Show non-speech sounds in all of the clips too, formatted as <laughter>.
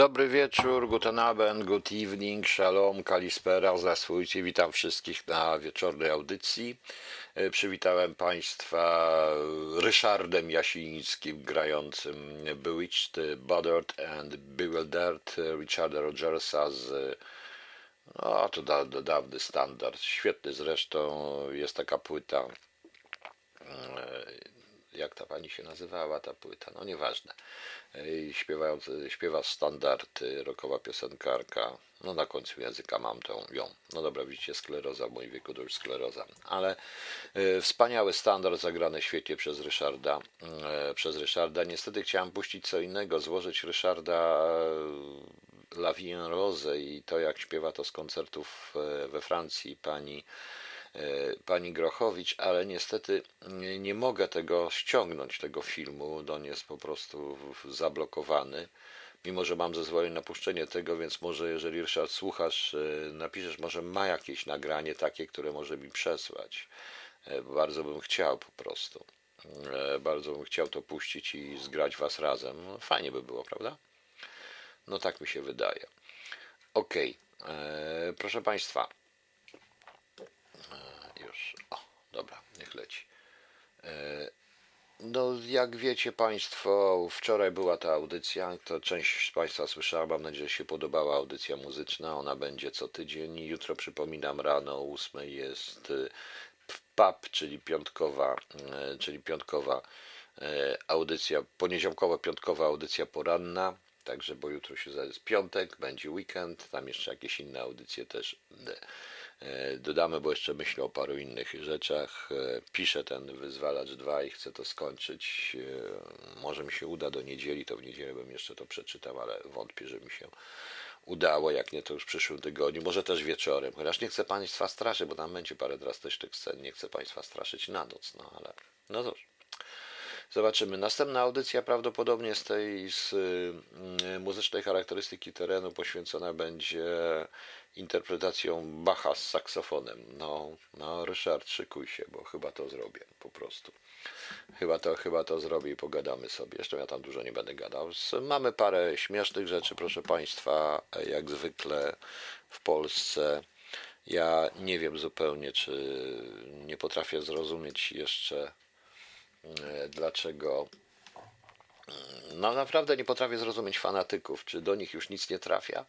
Dobry wieczór, guten Abend, good evening, shalom, kalispera, zaswójcie. Witam wszystkich na wieczornej audycji. E, Przywitałem Państwa Ryszardem Jasińskim grającym Bewitched, Bothered and Bewildered Richarda Rogersa z no, to da, da, dawny standard, świetny zresztą, jest taka płyta e, jak ta pani się nazywała, ta płyta, no nieważne. I Śpiewając, śpiewa standardy, rockowa piosenkarka. No na końcu języka mam tą ją. No dobra, widzicie, skleroza w moim wieku to już skleroza. Ale e, wspaniały standard zagrany świetnie przez Ryszarda. E, przez Ryszarda. Niestety chciałem puścić co innego, złożyć Ryszarda e, La Vie Rose i to jak śpiewa to z koncertów e, we Francji pani pani Grochowicz, ale niestety nie, mogę tego ściągnąć, tego filmu. On jest po prostu zablokowany. Mimo, że mam zezwolenie na puszczenie tego, więc może jeżeli Ryszard słuchasz, e, napiszesz, może ma jakieś nagranie takie, które może mi przesłać. E, Bardzo bym chciał po prostu. E, Bardzo bym chciał to puścić i zgrać was razem. No, fajnie by było, prawda? No tak mi się wydaje. Okej, e, proszę Państwa. E, już, o, dobra, niech leci. E, no, jak wiecie Państwo, wczoraj była ta audycja, to część z Państwa słyszała, mam nadzieję, że się podobała audycja muzyczna, ona będzie co tydzień. Jutro przypominam rano o 8 jest PAP, czyli piątkowa, e, czyli piątkowa e, audycja, poniedziałkowa, piątkowa audycja poranna, także, bo jutro się jest piątek, będzie weekend, tam jeszcze jakieś inne audycje też e, dodamy, bo jeszcze myślę o paru innych rzeczach. E, Piszę ten Wyzwalacz 2 i chcę to skończyć. E, Może mi się uda do niedzieli, to w niedzielę bym jeszcze to przeczytał, ale wątpię, że mi się udało, jak nie to już w przyszłym tygodniu, może też wieczorem. Chociaż nie chcę Państwa straszyć, bo tam będzie parę drastycznych scen, nie chcę Państwa straszyć na noc, no ale no cóż. Zobaczymy. Następna audycja prawdopodobnie z tej z y, muzycznej charakterystyki terenu poświęcona będzie interpretacją Bacha z saksofonem. No, no Ryszard, szykuj się, bo chyba to zrobię po prostu. Chyba to, chyba to zrobię i pogadamy sobie. Jeszcze ja tam dużo nie będę gadał. Mamy parę śmiesznych rzeczy, proszę Państwa, jak zwykle w Polsce. Ja nie wiem zupełnie, czy nie potrafię zrozumieć jeszcze, e, dlaczego. No naprawdę nie potrafię zrozumieć fanatyków, czy do nich już nic nie trafia.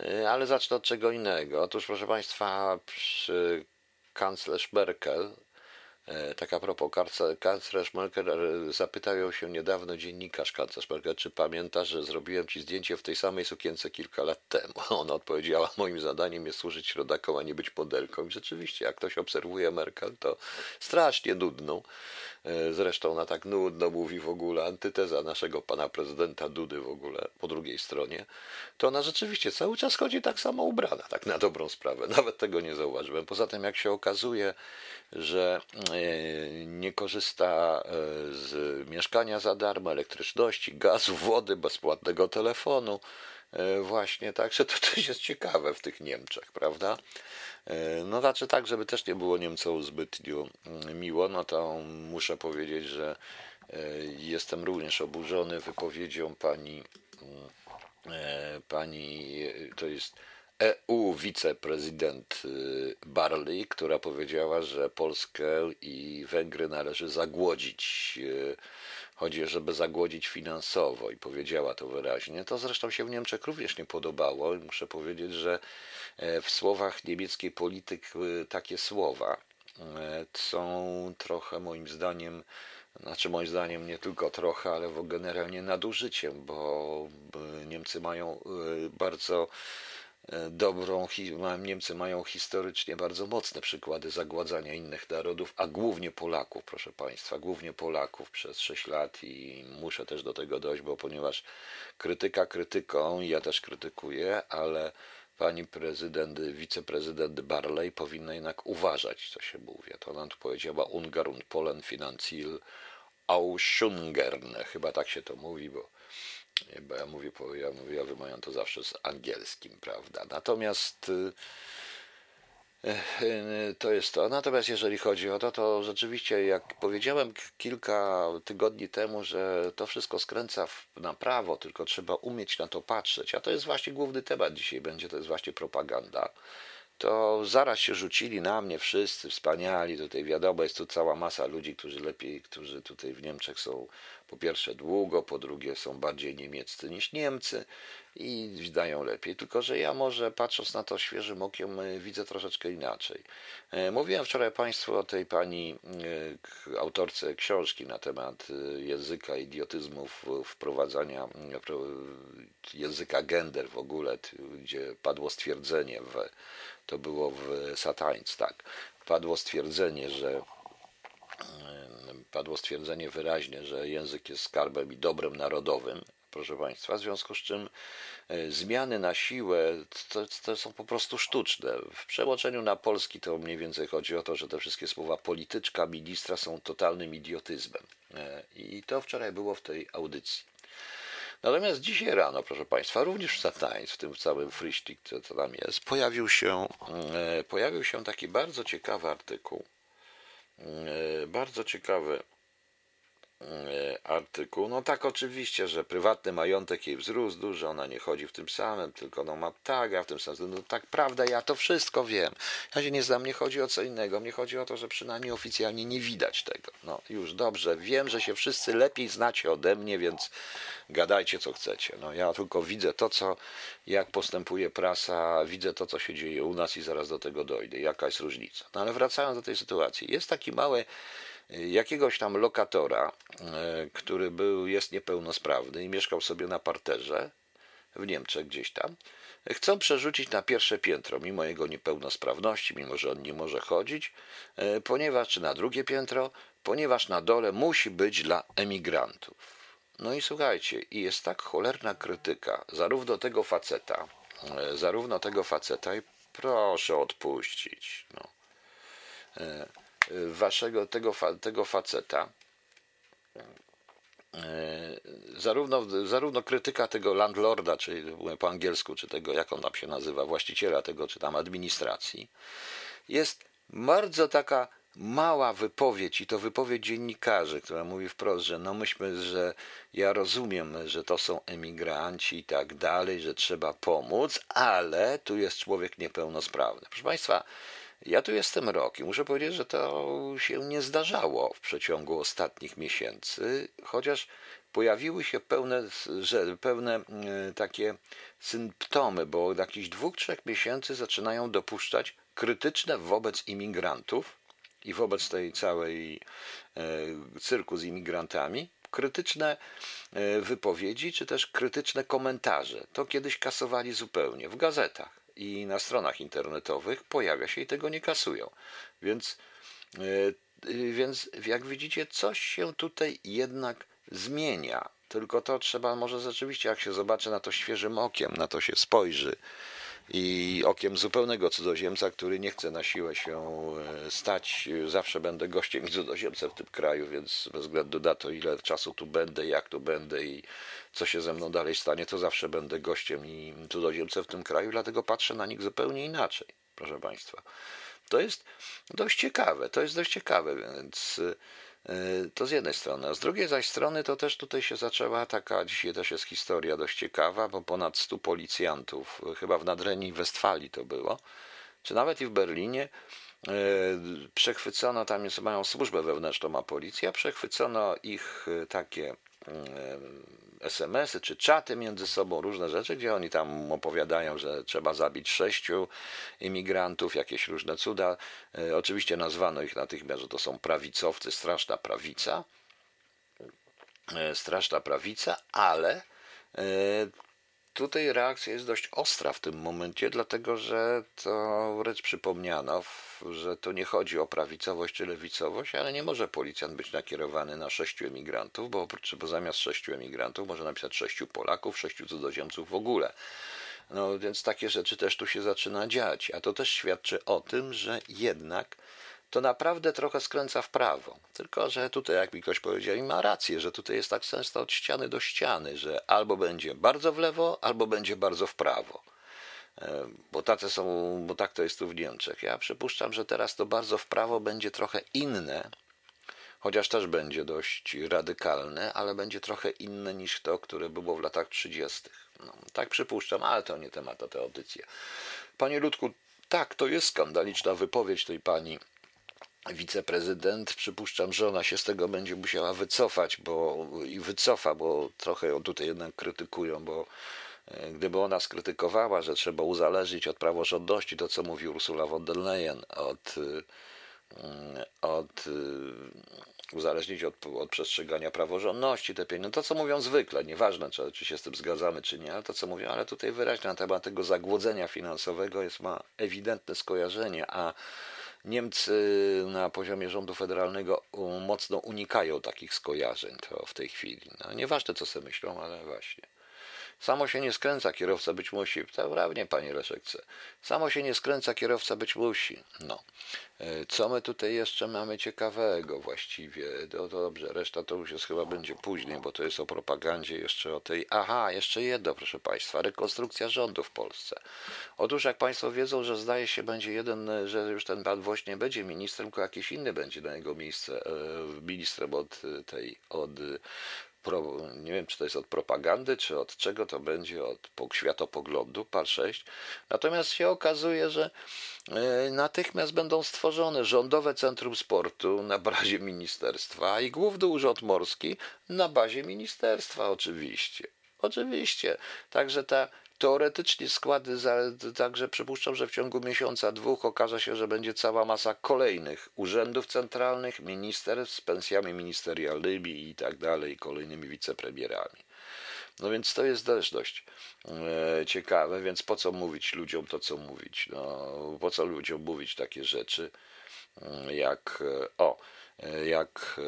E, Ale zacznę od czego innego. Otóż, proszę Państwa, przy kanclerz Merkel, e, tak a propos, kanclerz Merkel e, zapytał ją się niedawno dziennikarz kanclerz Merkel, czy pamiętasz, że zrobiłem ci zdjęcie w tej samej sukience kilka lat temu. <laughs> Ona odpowiedziała, moim zadaniem jest służyć rodakom, a nie być modelką. I rzeczywiście, jak ktoś obserwuje Merkel, to strasznie nudną. E, Zresztą ona tak nudno mówi w ogóle, antyteza naszego pana prezydenta Dudy w ogóle po drugiej stronie, to ona rzeczywiście cały czas chodzi tak samo ubrana, tak na dobrą sprawę. <laughs> Nawet tego nie zauważyłem. Poza tym, jak się okazuje, że e, nie korzysta e, z mieszkania za darmo, elektryczności, gazu, wody, bezpłatnego telefonu, właśnie, także to też jest ciekawe w tych Niemczech, prawda? E, No znaczy tak, żeby też nie było Niemcom zbytnio mm, miło, no to muszę powiedzieć, że e, jestem również oburzony wypowiedzią pani, mm, e, pani to jest EU wiceprezydent e, Barley, która powiedziała, że Polskę i Węgry należy zagłodzić. Chodzi, żeby zagłodzić finansowo i powiedziała to wyraźnie. To zresztą się w Niemczech również nie podobało. i Muszę powiedzieć, że e, w słowach niemieckiej polityk e, takie słowa e, są trochę moim zdaniem, znaczy moim zdaniem nie tylko trochę, ale generalnie nadużyciem, bo Niemcy mają bardzo dobrą, hi- ma- Niemcy mają historycznie bardzo mocne przykłady zagładzania innych narodów, a głównie Polaków, proszę Państwa, głównie Polaków przez 6 lat i muszę też do tego dojść, bo ponieważ krytyka krytyką, ja też krytykuję, ale pani prezydent, wiceprezydent Barley powinna jednak uważać, co się mówi. To ona powiedziała Ungar und Polen Finanziell Auschungern. Chyba tak się to mówi, bo bo ja mówię, ja mówię, ja wymawiam to zawsze z angielskim, prawda? Natomiast y, To jest to. Natomiast jeżeli chodzi o to, to rzeczywiście, jak powiedziałem kilka tygodni temu, że to wszystko skręca na prawo, tylko trzeba umieć na to patrzeć. A to jest właśnie główny temat dzisiaj będzie, to jest właśnie propaganda to zaraz się rzucili na mnie wszyscy wspaniali. Tutaj wiadomo, jest tu cała masa ludzi, którzy lepiej, którzy tutaj w Niemczech są po pierwsze długo, po drugie są bardziej niemieccy niż Niemcy i dają lepiej. Tylko, że ja może patrząc na to świeżym okiem e, widzę troszeczkę inaczej. E, mówiłem wczoraj Państwu o tej pani e, autorce książki na temat języka idiotyzmów, wprowadzania języka gender w ogóle, gdzie padło stwierdzenie w to było w Satańc, tak, padło stwierdzenie, że padło stwierdzenie wyraźnie, że język jest skarbem i dobrem narodowym, proszę Państwa, w związku z czym e, zmiany na siłę to, to, są po prostu sztuczne. W przełożeniu na polski to mniej więcej chodzi o to, że te wszystkie słowa polityczka, ministra są totalnym idiotyzmem. E, I to wczoraj było w tej audycji. Natomiast dzisiaj rano, proszę Państwa, również w Satańc, w tym całym frisztik, co, co tam jest, pojawił się, e, pojawił się taki bardzo ciekawy artykuł, e, bardzo ciekawy E, artykuł. No tak, oczywiście, że prywatny majątek jej wzrósł dużo, ona nie chodzi w tym samym, tylko no ma tak, a w tym samym. No tak, prawda, ja to wszystko wiem. Ja się nie znam, nie chodzi o co innego. Mnie chodzi o to, że przynajmniej oficjalnie nie widać tego. No już dobrze, wiem, że się wszyscy lepiej znacie ode mnie, więc gadajcie co chcecie. No ja tylko widzę to, co, jak postępuje prasa, widzę to, co się dzieje u nas i zaraz do tego dojdę. Jaka jest różnica. No ale wracając do tej sytuacji. Jest taki mały jakiegoś tam lokatora, e, który był, jest niepełnosprawny i mieszkał sobie na parterze w Niemczech gdzieś tam. Chcą przerzucić na pierwsze piętro, mimo jego niepełnosprawności, mimo że on nie może chodzić, e, ponieważ, czy na drugie piętro, ponieważ na dole musi być dla emigrantów. No i słuchajcie, i jest tak cholerna krytyka, zarówno tego faceta, e, zarówno tego faceta, i proszę odpuścić. No waszego tego, tego faceta, e, zarówno, zarówno krytyka tego landlorda, czyli po angielsku, czy tego, jak on tam się nazywa, właściciela tego, czy tam administracji, jest bardzo taka mała wypowiedź i to wypowiedź dziennikarzy, która mówi wprost, że no myśmy, że ja rozumiem, że to są emigranci i tak dalej, że trzeba pomóc, ale tu jest człowiek niepełnosprawny. Proszę Państwa, ja tu jestem rok i muszę powiedzieć, że to się nie zdarzało w przeciągu ostatnich miesięcy, chociaż pojawiły się pełne, że, pełne mm, takie symptomy, bo od jakichś dwóch, trzech miesięcy zaczynają dopuszczać krytyczne wobec imigrantów i wobec tej całej e, cyrku z imigrantami krytyczne e, wypowiedzi, czy też krytyczne komentarze. To kiedyś kasowali zupełnie w gazetach i na stronach internetowych pojawia się i tego nie kasują. Więc, e, więc jak widzicie, coś się tutaj jednak zmienia. Tylko to trzeba może rzeczywiście, jak się zobaczy na to świeżym okiem, na to się spojrzy i okiem zupełnego cudzoziemca, który nie chce na siłę się e, stać. Zawsze będę gościem i cudzoziemcem w tym kraju, więc bez względu na to, ile czasu tu będę, jak tu będę i co się ze mną dalej stanie, to zawsze będę gościem i cudzoziemcem w tym kraju, dlatego patrzę na nich zupełnie inaczej, proszę Państwa. To jest dość ciekawe, to jest dość ciekawe, więc to z jednej strony. A z drugiej zaś strony to też tutaj się zaczęła taka, dzisiaj też jest historia dość ciekawa, bo ponad 100 policjantów, chyba w Nadrenii Westfalii to było, czy nawet i w Berlinie, e, przechwycono, tam jest, mają służbę wewnętrzną, ma policja, przechwycono ich e, takie SMS-y czy czaty między sobą, różne rzeczy, gdzie oni tam opowiadają, że trzeba zabić sześciu imigrantów, jakieś różne cuda. E, oczywiście nazwano ich natychmiast, że to są prawicowcy, straszna prawica. E, straszna prawica, ale e, tutaj reakcja jest dość ostra w tym momencie, dlatego że to wręcz przypomniano, że to nie chodzi o prawicowość czy lewicowość, ale nie może policjant być nakierowany na sześciu emigrantów, bo, oprócz, bo zamiast sześciu emigrantów może napisać sześciu Polaków, sześciu cudzoziemców w ogóle. No więc takie rzeczy też tu się zaczyna dziać, a to też świadczy o tym, że jednak to naprawdę trochę skręca w prawo. Tylko, że tutaj, jak mi ktoś powiedział, i ma rację, że tutaj jest tak często od ściany do ściany, że albo będzie bardzo w lewo, albo będzie bardzo w prawo. E, bo tacy są, bo tak to jest tu w Niemczech. Ja przypuszczam, że teraz to bardzo w prawo będzie trochę inne, chociaż też będzie dość radykalne, ale będzie trochę inne niż to, które było w latach 30. No, tak przypuszczam, ale to nie temat na tę audycję. Panie Ludku, tak, to jest skandaliczna wypowiedź tej pani wiceprezydent. Przypuszczam, że ona się z tego będzie musiała wycofać, bo i wycofa, bo trochę ją tutaj jednak krytykują, bo e, gdyby ona skrytykowała, że trzeba uzależnić od praworządności to, co mówił Ursula von der Leyen, od, e, od e, uzależnić od, od przestrzegania praworządności te pieniądze, to co mówią zwykle, nieważne czy, czy się z tym zgadzamy, czy nie, ale to co mówią, ale tutaj wyraźnie na temat tego zagłodzenia finansowego jest ma ewidentne skojarzenie, a Niemcy na poziomie rządu federalnego mocno unikają takich skojarzeń w tej chwili. No, nieważne, co sobie myślą, ale właśnie. Samo się nie skręca, kierowca być musi. Prawnie, panie Leszekce. Samo się nie skręca, kierowca być musi. No. E, co my tutaj jeszcze mamy ciekawego właściwie? No dobrze, reszta to już jest chyba będzie później, bo to jest o propagandzie jeszcze o tej. Aha, jeszcze jedno, proszę państwa. Rekonstrukcja rządu w Polsce. Otóż, jak państwo wiedzą, że zdaje się, będzie jeden, że już ten pan Woś nie będzie ministrem, tylko jakiś inny będzie na jego miejsce e, ministrem od tej, od pro, nie wiem czy to jest od propagandy, czy od czego to będzie, od światopoglądu, par 6. Natomiast się okazuje, że e, natychmiast będą stworzone rządowe centrum sportu na bazie ministerstwa i główny urząd morski na bazie ministerstwa oczywiście. Oczywiście. Także ta Teoretycznie składy, także przypuszczam, że w ciągu miesiąca, dwóch okaże się, że będzie cała masa kolejnych urzędów centralnych, ministerstw z pensjami ministerialnymi i tak dalej, kolejnymi wicepremierami. No więc to jest też dość e, ciekawe, więc po co mówić ludziom to, co mówić? No, po co ludziom mówić takie rzeczy, mm, jak e, o, e, jak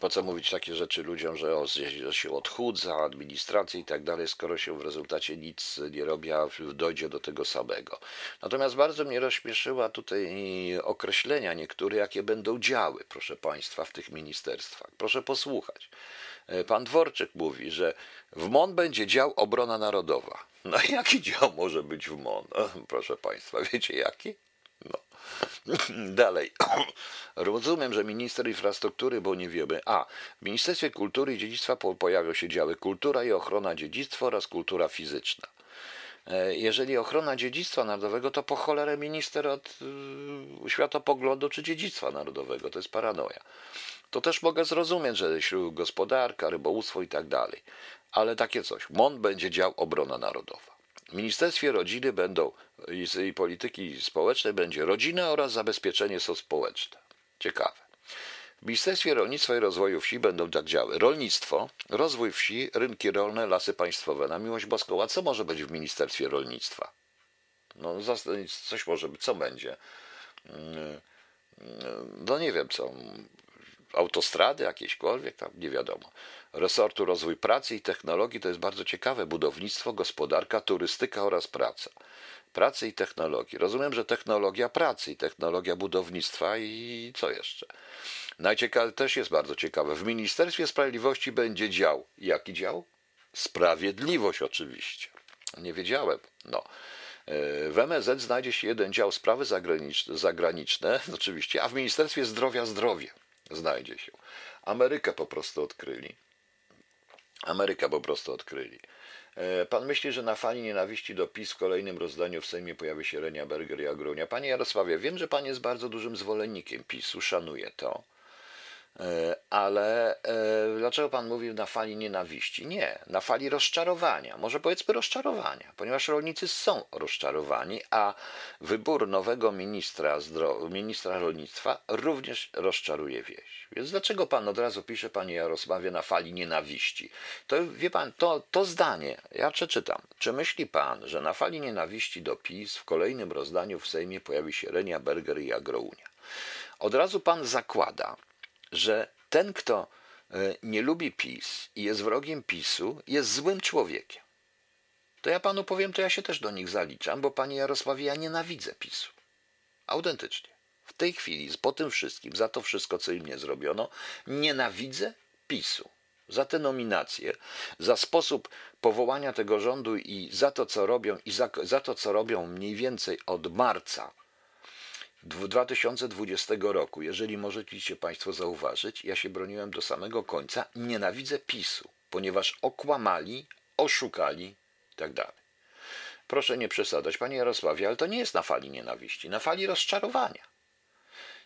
po co mówić takie rzeczy ludziom, że, o, że się odchudza, administracji i tak dalej, skoro się w rezultacie nic nie robi, a dojdzie do tego samego. Natomiast bardzo mnie rozśmieszyła tutaj określenia niektóre, jakie będą działy, proszę Państwa, w tych ministerstwach. Proszę posłuchać. E, pan Dworczyk mówi, że w MON będzie dział obrona narodowa. No <laughs> jaki dział może być w MON? <laughs> Proszę Państwa, wiecie jaki? <laughs> Dalej. <clears throat> Rozumiem, że minister infrastruktury, bo nie wiemy. A. W Ministerstwie Kultury i Dziedzictwa pojawią się działy kultura i ochrona dziedzictwa oraz kultura fizyczna. E, jeżeli ochrona dziedzictwa narodowego, to po cholerę minister od y, światopoglądu czy dziedzictwa narodowego. To jest paranoja. To też mogę zrozumieć, że gospodarka, rybołówstwo i tak dalej. Ale takie coś. MON będzie dział obrona narodowa. W Ministerstwie Rodziny będą i Polityki Społecznej będzie rodzina oraz zabezpieczenie społeczne. Ciekawe. W Ministerstwie Rolnictwa i Rozwoju Wsi będą tak działy rolnictwo, rozwój wsi, rynki rolne, lasy państwowe. Na miłość boską, a co może być w Ministerstwie Rolnictwa? No, coś może być, co będzie? Mm, no nie wiem co autostrady jakieśkolwiek, tam nie wiadomo. Resortu Rozwój Pracy i Technologii to jest bardzo ciekawe. Budownictwo, gospodarka, turystyka oraz praca. Pracy i technologii. Rozumiem, że technologia pracy i technologia budownictwa i co jeszcze? Najciekawe też jest bardzo ciekawe. W Ministerstwie Sprawiedliwości będzie dział. Jaki dział? Sprawiedliwość oczywiście. Nie wiedziałem. No. W MSZ znajdzie się jeden dział sprawy zagraniczne, zagraniczne <laughs> oczywiście, a w Ministerstwie Zdrowia zdrowie znajdzie się. Amerykę po prostu odkryli. Amerykę po prostu odkryli. E, pan myśli, że na fali nienawiści do PiS w kolejnym rozdaniu w Sejmie pojawi się Renia Berger i Agronia. Panie Jarosławie, wiem, że pan jest bardzo dużym zwolennikiem PiSu, szanuję to. E, ale e, dlaczego pan mówił na fali nienawiści? Nie, na fali rozczarowania. Może powiedzmy rozczarowania, ponieważ rolnicy są rozczarowani, a wybór nowego ministra, ministra rolnictwa również rozczaruje wieś. Więc dlaczego pan od razu pisze, panie Jarosławie, na fali nienawiści? To wie pan, to, to zdanie, ja przeczytam. Czy myśli pan, że na fali nienawiści do PiS w kolejnym rozdaniu w Sejmie pojawi się Renia Berger i Agrounia? Od razu pan zakłada, że ten, kto e, nie lubi PiS i jest wrogiem PiSu, jest złym człowiekiem. To ja panu powiem, to ja się też do nich zaliczam, bo panie Jarosławie, ja nienawidzę PiSu. Autentycznie. W tej chwili, po tym wszystkim, za to wszystko, co im nie zrobiono, nienawidzę PiSu. za te nominacje, za sposób powołania tego rządu i za to, co robią, i za, za to, co robią mniej więcej od marca 2020 roku, jeżeli możecie Państwo zauważyć, ja się broniłem do samego końca, nienawidzę PiSu, ponieważ okłamali, oszukali itd. Tak Proszę nie przesadzać, Panie Jarosławie, ale to nie jest na fali nienawiści, na fali rozczarowania.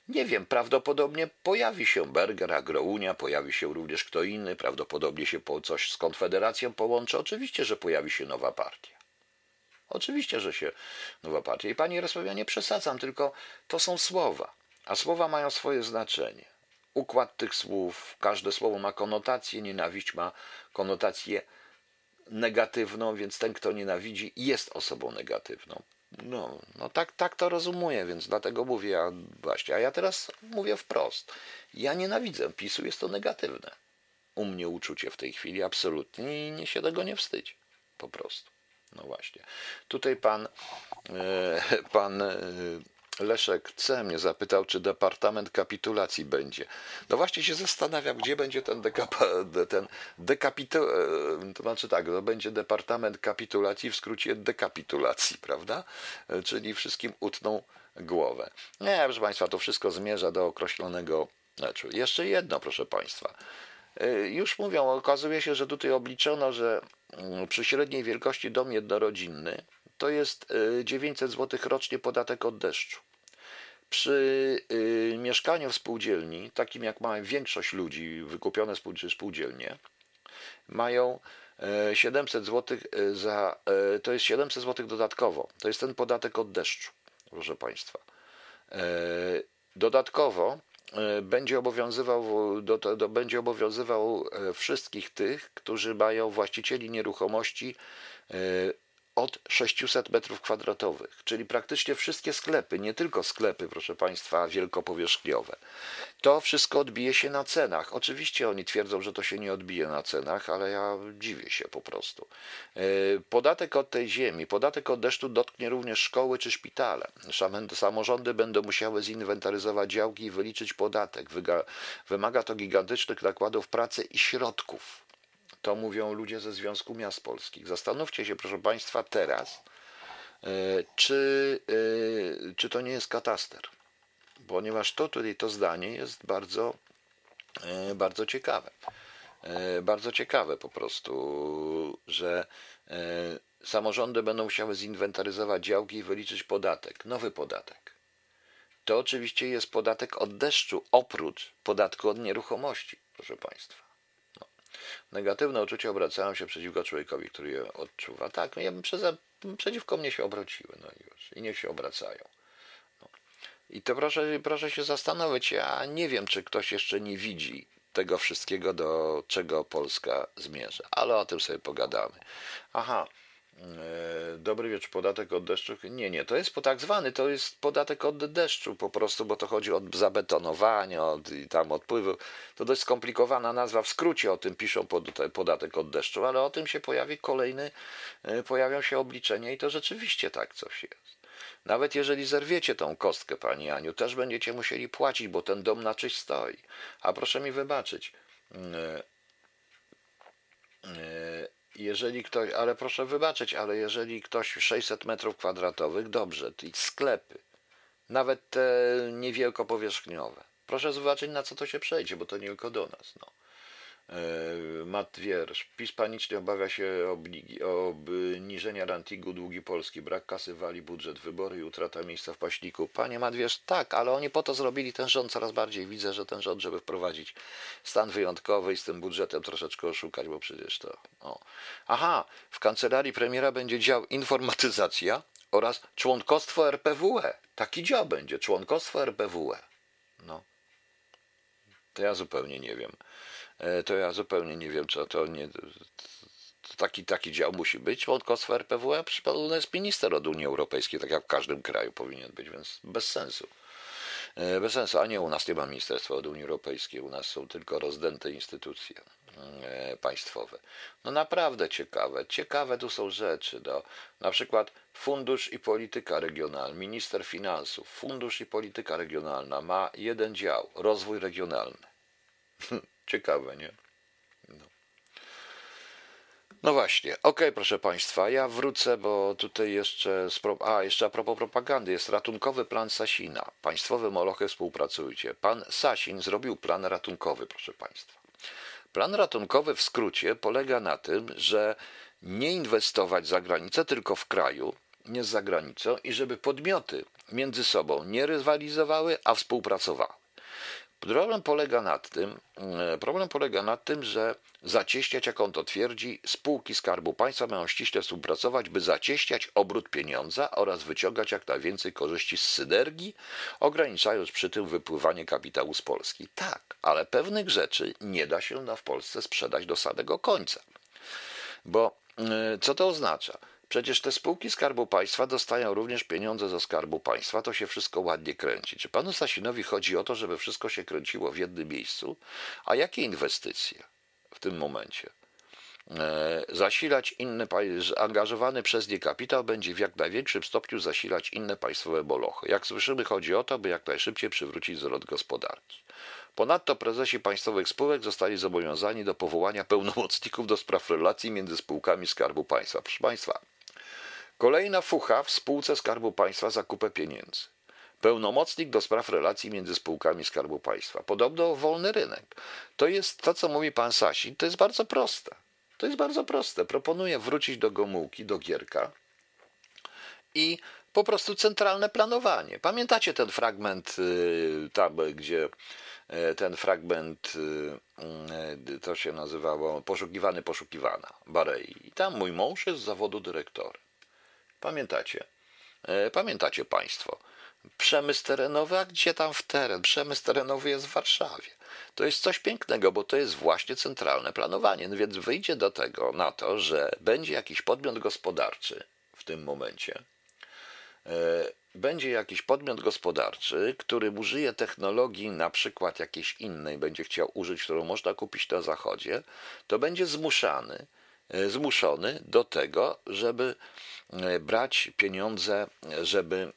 Nie wiem, prawdopodobnie pojawi się Berger, Agrounia, pojawi się również kto inny, prawdopodobnie się po coś z Konfederacją połączy. Oczywiście, że pojawi się nowa partia. Oczywiście, że się nowa partia. I Panie Jarosławie, ja nie przesadzam, tylko to są słowa, a słowa mają swoje znaczenie. Układ tych słów, każde słowo ma konotację, nienawiść ma konotację negatywną, więc ten, kto nienawidzi, jest osobą negatywną. No, no tak, tak to rozumuję, więc dlatego mówię właśnie. A ja teraz mówię wprost. Ja nienawidzę PiSu, jest to negatywne. U mnie uczucie w tej chwili absolutnie i nie się tego nie wstydzi. Po prostu. No właśnie. Tutaj pan, e, pan e, Leszek C. mnie zapytał, czy Departament Kapitulacji będzie. No właśnie się zastanawiam, gdzie będzie ten, dekapa, ten dekapitu... E, to znaczy tak, to będzie Departament Kapitulacji, w skrócie dekapitulacji, prawda? Czyli wszystkim utną głowę. Nie, proszę Państwa, to wszystko zmierza do określonego meczu. Jeszcze jedno, proszę Państwa. Już mówią, okazuje się, że tutaj obliczono, że przy średniej wielkości dom jednorodzinny to jest 900 y, zł rocznie podatek od deszczu. Przy y, mieszkaniu w spółdzielni, takim jak ma większość ludzi wykupione spółdzielnie, mają 700 y, zł za, to jest 700 zł dodatkowo. To jest ten podatek od deszczu, proszę Państwa. Dodatkowo będzie obowiązywał, do, do, będzie obowiązywał wszystkich tych, którzy mają właścicieli nieruchomości od 600 metrów kwadratowych, czyli praktycznie wszystkie sklepy, nie tylko sklepy, proszę Państwa, wielkopowierzchniowe. To wszystko odbije się na cenach. Oczywiście oni twierdzą, że to się nie odbije na cenach, ale ja dziwię się po prostu. E, podatek od tej ziemi, podatek od deszczu dotknie również szkoły czy szpitale. Samorządy będą musiały zinwentaryzować działki i wyliczyć podatek. Wymaga to gigantycznych nakładów pracy i środków to mówią ludzie ze Związku Miast Polskich. Zastanówcie się, proszę Państwa, teraz, e, czy, e, czy to nie jest kataster. Ponieważ to tutaj to zdanie jest bardzo, e, bardzo ciekawe. Bardzo ciekawe po prostu, że samorządy będą musiały zinwentaryzować działki i wyliczyć podatek, nowy podatek. To oczywiście jest podatek od deszczu, oprócz podatku od nieruchomości, proszę Państwa. Negatywne uczucia obracają się przeciwko człowiekowi, który je odczuwa. Tak, ja bym przeze, przeciwko mnie się obróciły, no i już. I niech się obracają. No. I to proszę, proszę się zastanowić, ja nie wiem, czy ktoś jeszcze nie widzi tego wszystkiego, do czego Polska zmierza, ale o tym sobie pogadamy. Aha, dobry wieczór, podatek od deszczu. Nie, nie, to jest tak zwany, to jest podatek od deszczu po prostu, bo to chodzi o zabetonowanie, od, tam odpływu. To dość skomplikowana nazwa, w skrócie o tym piszą pod, podatek od deszczu, ale o tym się pojawi kolejny, e, pojawią się obliczenia i to rzeczywiście tak coś jest. Nawet jeżeli zerwiecie tą kostkę, Pani Aniu, też będziecie musieli płacić, bo ten dom na czyś stoi. A proszę mi wybaczyć. Jeżeli ktoś, ale proszę wybaczyć, ale jeżeli ktoś 600 metrów kwadratowych, dobrze, i sklepy, nawet te niewielkopowierzchniowe. Proszę zobaczyć, na co to się przejdzie, bo to nie tylko do nas. No. E, Matt Wiersz. PiS panicznie obawia się obniżenia rantingu długi Polski, brak kasy wali, budżet, wybory i utrata miejsca w paśniku. Panie Matwierz, tak, ale oni po to zrobili ten rząd coraz bardziej. Widzę, że ten rząd, żeby wprowadzić stan wyjątkowy i z tym budżetem troszeczkę oszukać, bo przecież to... O. Aha, w kancelarii premiera będzie dział informatyzacja oraz członkostwo RPWE. Taki dział będzie, członkostwo RPWE. No. To ja zupełnie nie wiem. E, to ja zupełnie nie wiem, co to nie. Taki, taki dział musi być. Członkostwo RPWE przypadku jest minister od Unii Europejskiej, tak jak w każdym kraju powinien być, więc bez sensu. E, bez sensu, a nie u nas nie ma ministerstwa od Unii Europejskiej, u nas są tylko rozdęte instytucje e, państwowe. No naprawdę ciekawe, ciekawe tu są rzeczy. No, na przykład Fundusz i Polityka Regionalna, minister finansów, Fundusz i Polityka Regionalna ma jeden dział, rozwój regionalny. <laughs> Ciekawe, nie? No. No właśnie, okej, proszę Państwa, ja wrócę, bo tutaj jeszcze, a jeszcze a propos propagandy, jest ratunkowy plan Sasina. Państwowe molochy współpracujcie. Pan Sasin zrobił plan ratunkowy, proszę Państwa. Plan ratunkowy w skrócie polega na tym, że nie inwestować za granicę, tylko w kraju, nie za granicą i żeby podmioty między sobą nie rywalizowały, a współpracowały. Problem polega nad tym, e, problem polega nad tym, że zacieściać, jak on to twierdzi, spółki Skarbu Państwa mają ściśle współpracować, by zacieściać obrót pieniądza oraz wyciągać jak najwięcej korzyści z synergii, ograniczając przy tym wypływanie kapitału z Polski. Tak, ale pewnych rzeczy nie da się na w Polsce sprzedać do samego końca. Bo e, co to oznacza? Przecież te spółki Skarbu Państwa dostają również pieniądze ze Skarbu Państwa, to się wszystko ładnie kręci. Czy panu Sasinowi chodzi o to, żeby wszystko się kręciło w jednym miejscu? A jakie inwestycje w tym momencie? E, zasilać inne, angażowany przez nie kapitał będzie w jak największym stopniu zasilać inne państwowe bolochy. Jak słyszymy, chodzi o to, by jak najszybciej przywrócić zwrot gospodarki. Ponadto prezesi państwowych spółek zostali zobowiązani do powołania pełnomocników do spraw relacji między spółkami Skarbu Państwa. Proszę Państwa, Kolejna fucha w spółce Skarbu Państwa zakupę pieniędzy. Pełnomocnik do spraw relacji między spółkami Skarbu Państwa. Podobno wolny rynek. To jest to, co mówi pan Sasin, to jest bardzo proste. To jest bardzo proste. Proponuję wrócić do Gomułki, do Gierka i po prostu centralne planowanie. Pamiętacie ten fragment y, tam, gdzie y, ten fragment y, to się nazywało poszukiwany, poszukiwana Barei. I tam mój mąż jest z zawodu dyrektorem. Pamiętacie? E, pamiętacie Państwo? Przemysł terenowy, a gdzie tam w teren? Przemysł terenowy jest w Warszawie. To jest coś pięknego, bo to jest właśnie centralne planowanie. No więc wyjdzie do tego na to, że będzie jakiś podmiot gospodarczy w tym momencie. E, będzie jakiś podmiot gospodarczy, który użyje technologii, na przykład jakiejś innej, będzie chciał użyć, którą można kupić na zachodzie, to będzie zmuszany, zmuszony do tego, żeby E, brać pieniądze, żeby,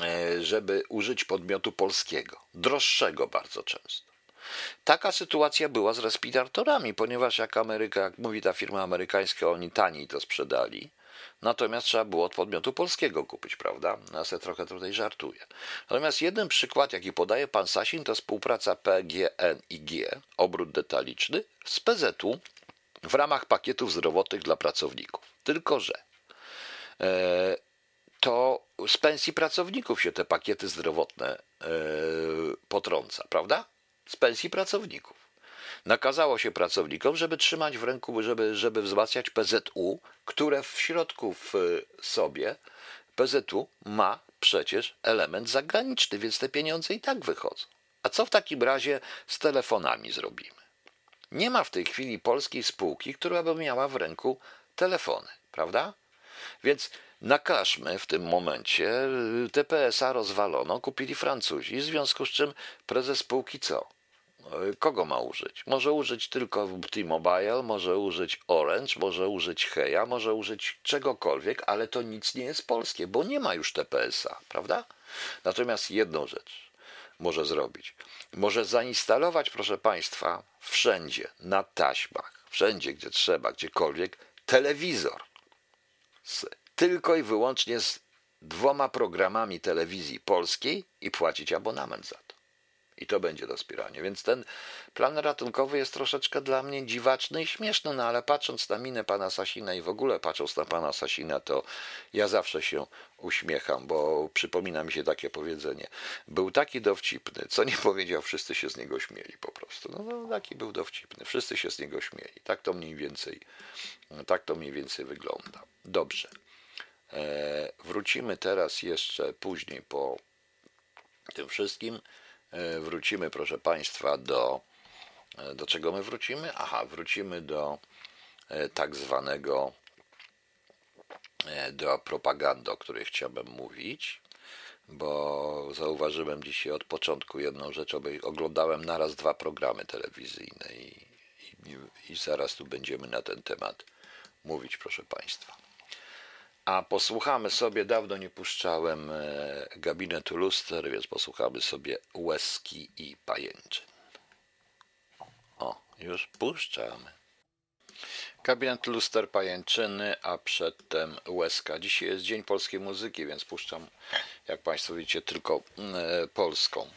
e, żeby użyć podmiotu polskiego, droższego bardzo często. Taka sytuacja była z respiratorami, ponieważ jak Ameryka, jak mówi ta firma amerykańska, oni taniej to sprzedali, natomiast trzeba było od podmiotu polskiego kupić, prawda? Ja sobie trochę tutaj żartuję. Natomiast jeden przykład, jaki podaje pan Sasin, to współpraca PGNiG, obrót detaliczny, z PZU w ramach pakietów zdrowotnych dla pracowników. Tylko, że E, to z pensji pracowników się te pakiety zdrowotne e, potrąca, prawda? Z pensji pracowników. Nakazało się pracownikom, żeby trzymać w ręku, żeby, żeby wzmacniać PZU, które w środku w sobie PZU ma przecież element zagraniczny, więc te pieniądze i tak wychodzą. A co w takim razie z telefonami zrobimy? Nie ma w tej chwili polskiej spółki, która by miała w ręku telefony, prawda? Więc nakażmy w tym momencie, TPSA rozwalono, kupili Francuzi, w związku z czym prezes spółki co? Kogo ma użyć? Może użyć tylko T-Mobile, może użyć Orange, może użyć Heja, może użyć czegokolwiek, ale to nic nie jest polskie, bo nie ma już TPSA, prawda? Natomiast jedną rzecz może zrobić. Może zainstalować, proszę Państwa, wszędzie, na taśmach, wszędzie, gdzie trzeba, gdziekolwiek, telewizor z, tylko i wyłącznie z dwoma programami telewizji polskiej i płacić abonament za to. I to będzie to wspieranie. Więc ten plan ratunkowy jest troszeczkę dla mnie dziwaczny i śmieszny, no ale patrząc na minę pana Sasina i w ogóle patrząc na pana Sasina, to ja zawsze się uśmiecham, bo przypomina mi się takie powiedzenie. Był taki dowcipny, co nie powiedział, wszyscy się z niego śmieli po prostu. No, no taki był dowcipny, wszyscy się z niego śmieli. Tak to mniej więcej, tak to mniej więcej wygląda. Dobrze. E, wrócimy teraz jeszcze później po tym wszystkim. E, wrócimy, proszę Państwa, do. E, do czego my wrócimy? Aha, wrócimy do e, tak zwanego. do propagandy, o której chciałbym mówić, bo zauważyłem dzisiaj od początku jedną rzecz, oglądałem naraz dwa programy telewizyjne i, i, i zaraz tu będziemy na ten temat mówić, proszę Państwa. A posłuchamy sobie, dawno nie puszczałem e, gabinetu luster, więc posłuchamy sobie łezki i pajęczyn. O, już puszczamy. Gabinet Luster Pajęczyny, a przedtem Łezka. Dzisiaj jest Dzień Polskiej Muzyki, więc puszczam, jak Państwo widzicie, tylko e, polską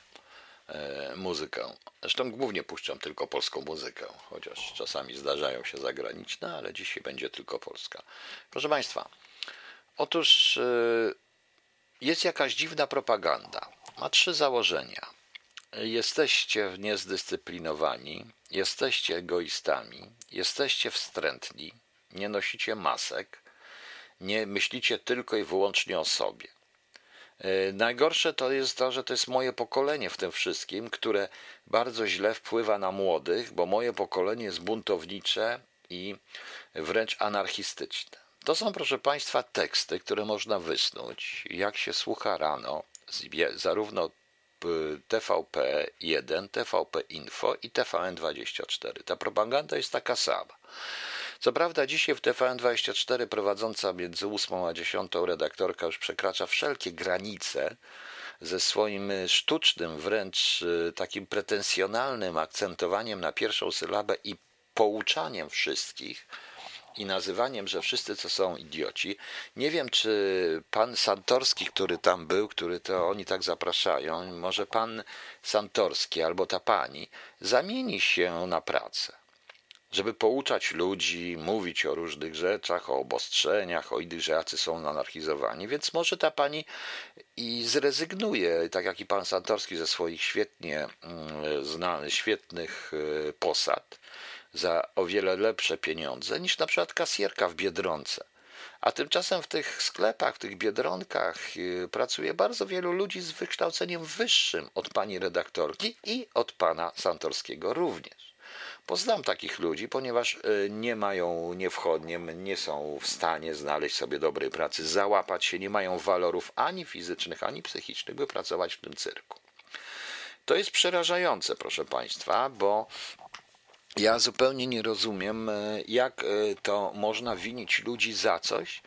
e, muzykę. Zresztą głównie puszczam tylko polską muzykę, chociaż czasami zdarzają się zagraniczne, ale dzisiaj będzie tylko polska. Proszę Państwa, otóż e, jest jakaś dziwna propaganda. Ma trzy założenia. Jesteście niezdyscyplinowani, jesteście egoistami, jesteście wstrętni, nie nosicie masek, nie myślicie tylko i wyłącznie o sobie. E, najgorsze to jest to, że to jest moje pokolenie w tym wszystkim, które bardzo źle wpływa na młodych, bo moje pokolenie jest buntownicze i wręcz anarchistyczne. To są, proszę Państwa, teksty, które można wysnuć, jak się słucha rano, zarówno TVP1, TVP Info i TVN24. Ta propaganda jest taka sama. Co prawda dzisiaj w TVN24 prowadząca między 8 a 10 redaktorka już przekracza wszelkie granice ze swoim sztucznym, wręcz y, takim pretensjonalnym akcentowaniem na pierwszą sylabę i pouczaniem wszystkich, i nazywaniem, że wszyscy co są idioci. Nie wiem, czy pan Santorski, który tam był, który to oni tak zapraszają, może pan Santorski albo ta pani zamieni się na pracę. Żeby pouczać ludzi, mówić o różnych rzeczach, o obostrzeniach, o innych, że jacy są anarchizowani, więc może ta pani i zrezygnuje, tak jak i pan Santorski, ze swoich świetnie mm, znanych, świetnych y, posad za o wiele lepsze pieniądze niż na przykład kasjerka w Biedronce. A tymczasem w tych sklepach, w tych biedronkach y, pracuje bardzo wielu ludzi z wykształceniem wyższym od pani redaktorki i od pana Santorskiego również. Poznam takich ludzi, ponieważ y, nie mają niewchodnie, nie są w stanie znaleźć sobie dobrej pracy, załapać się, nie mają walorów ani fizycznych, ani psychicznych, by pracować w tym cyrku. To jest przerażające, proszę Państwa, bo ja zupełnie nie rozumiem, e, jak e, to można winić ludzi za coś,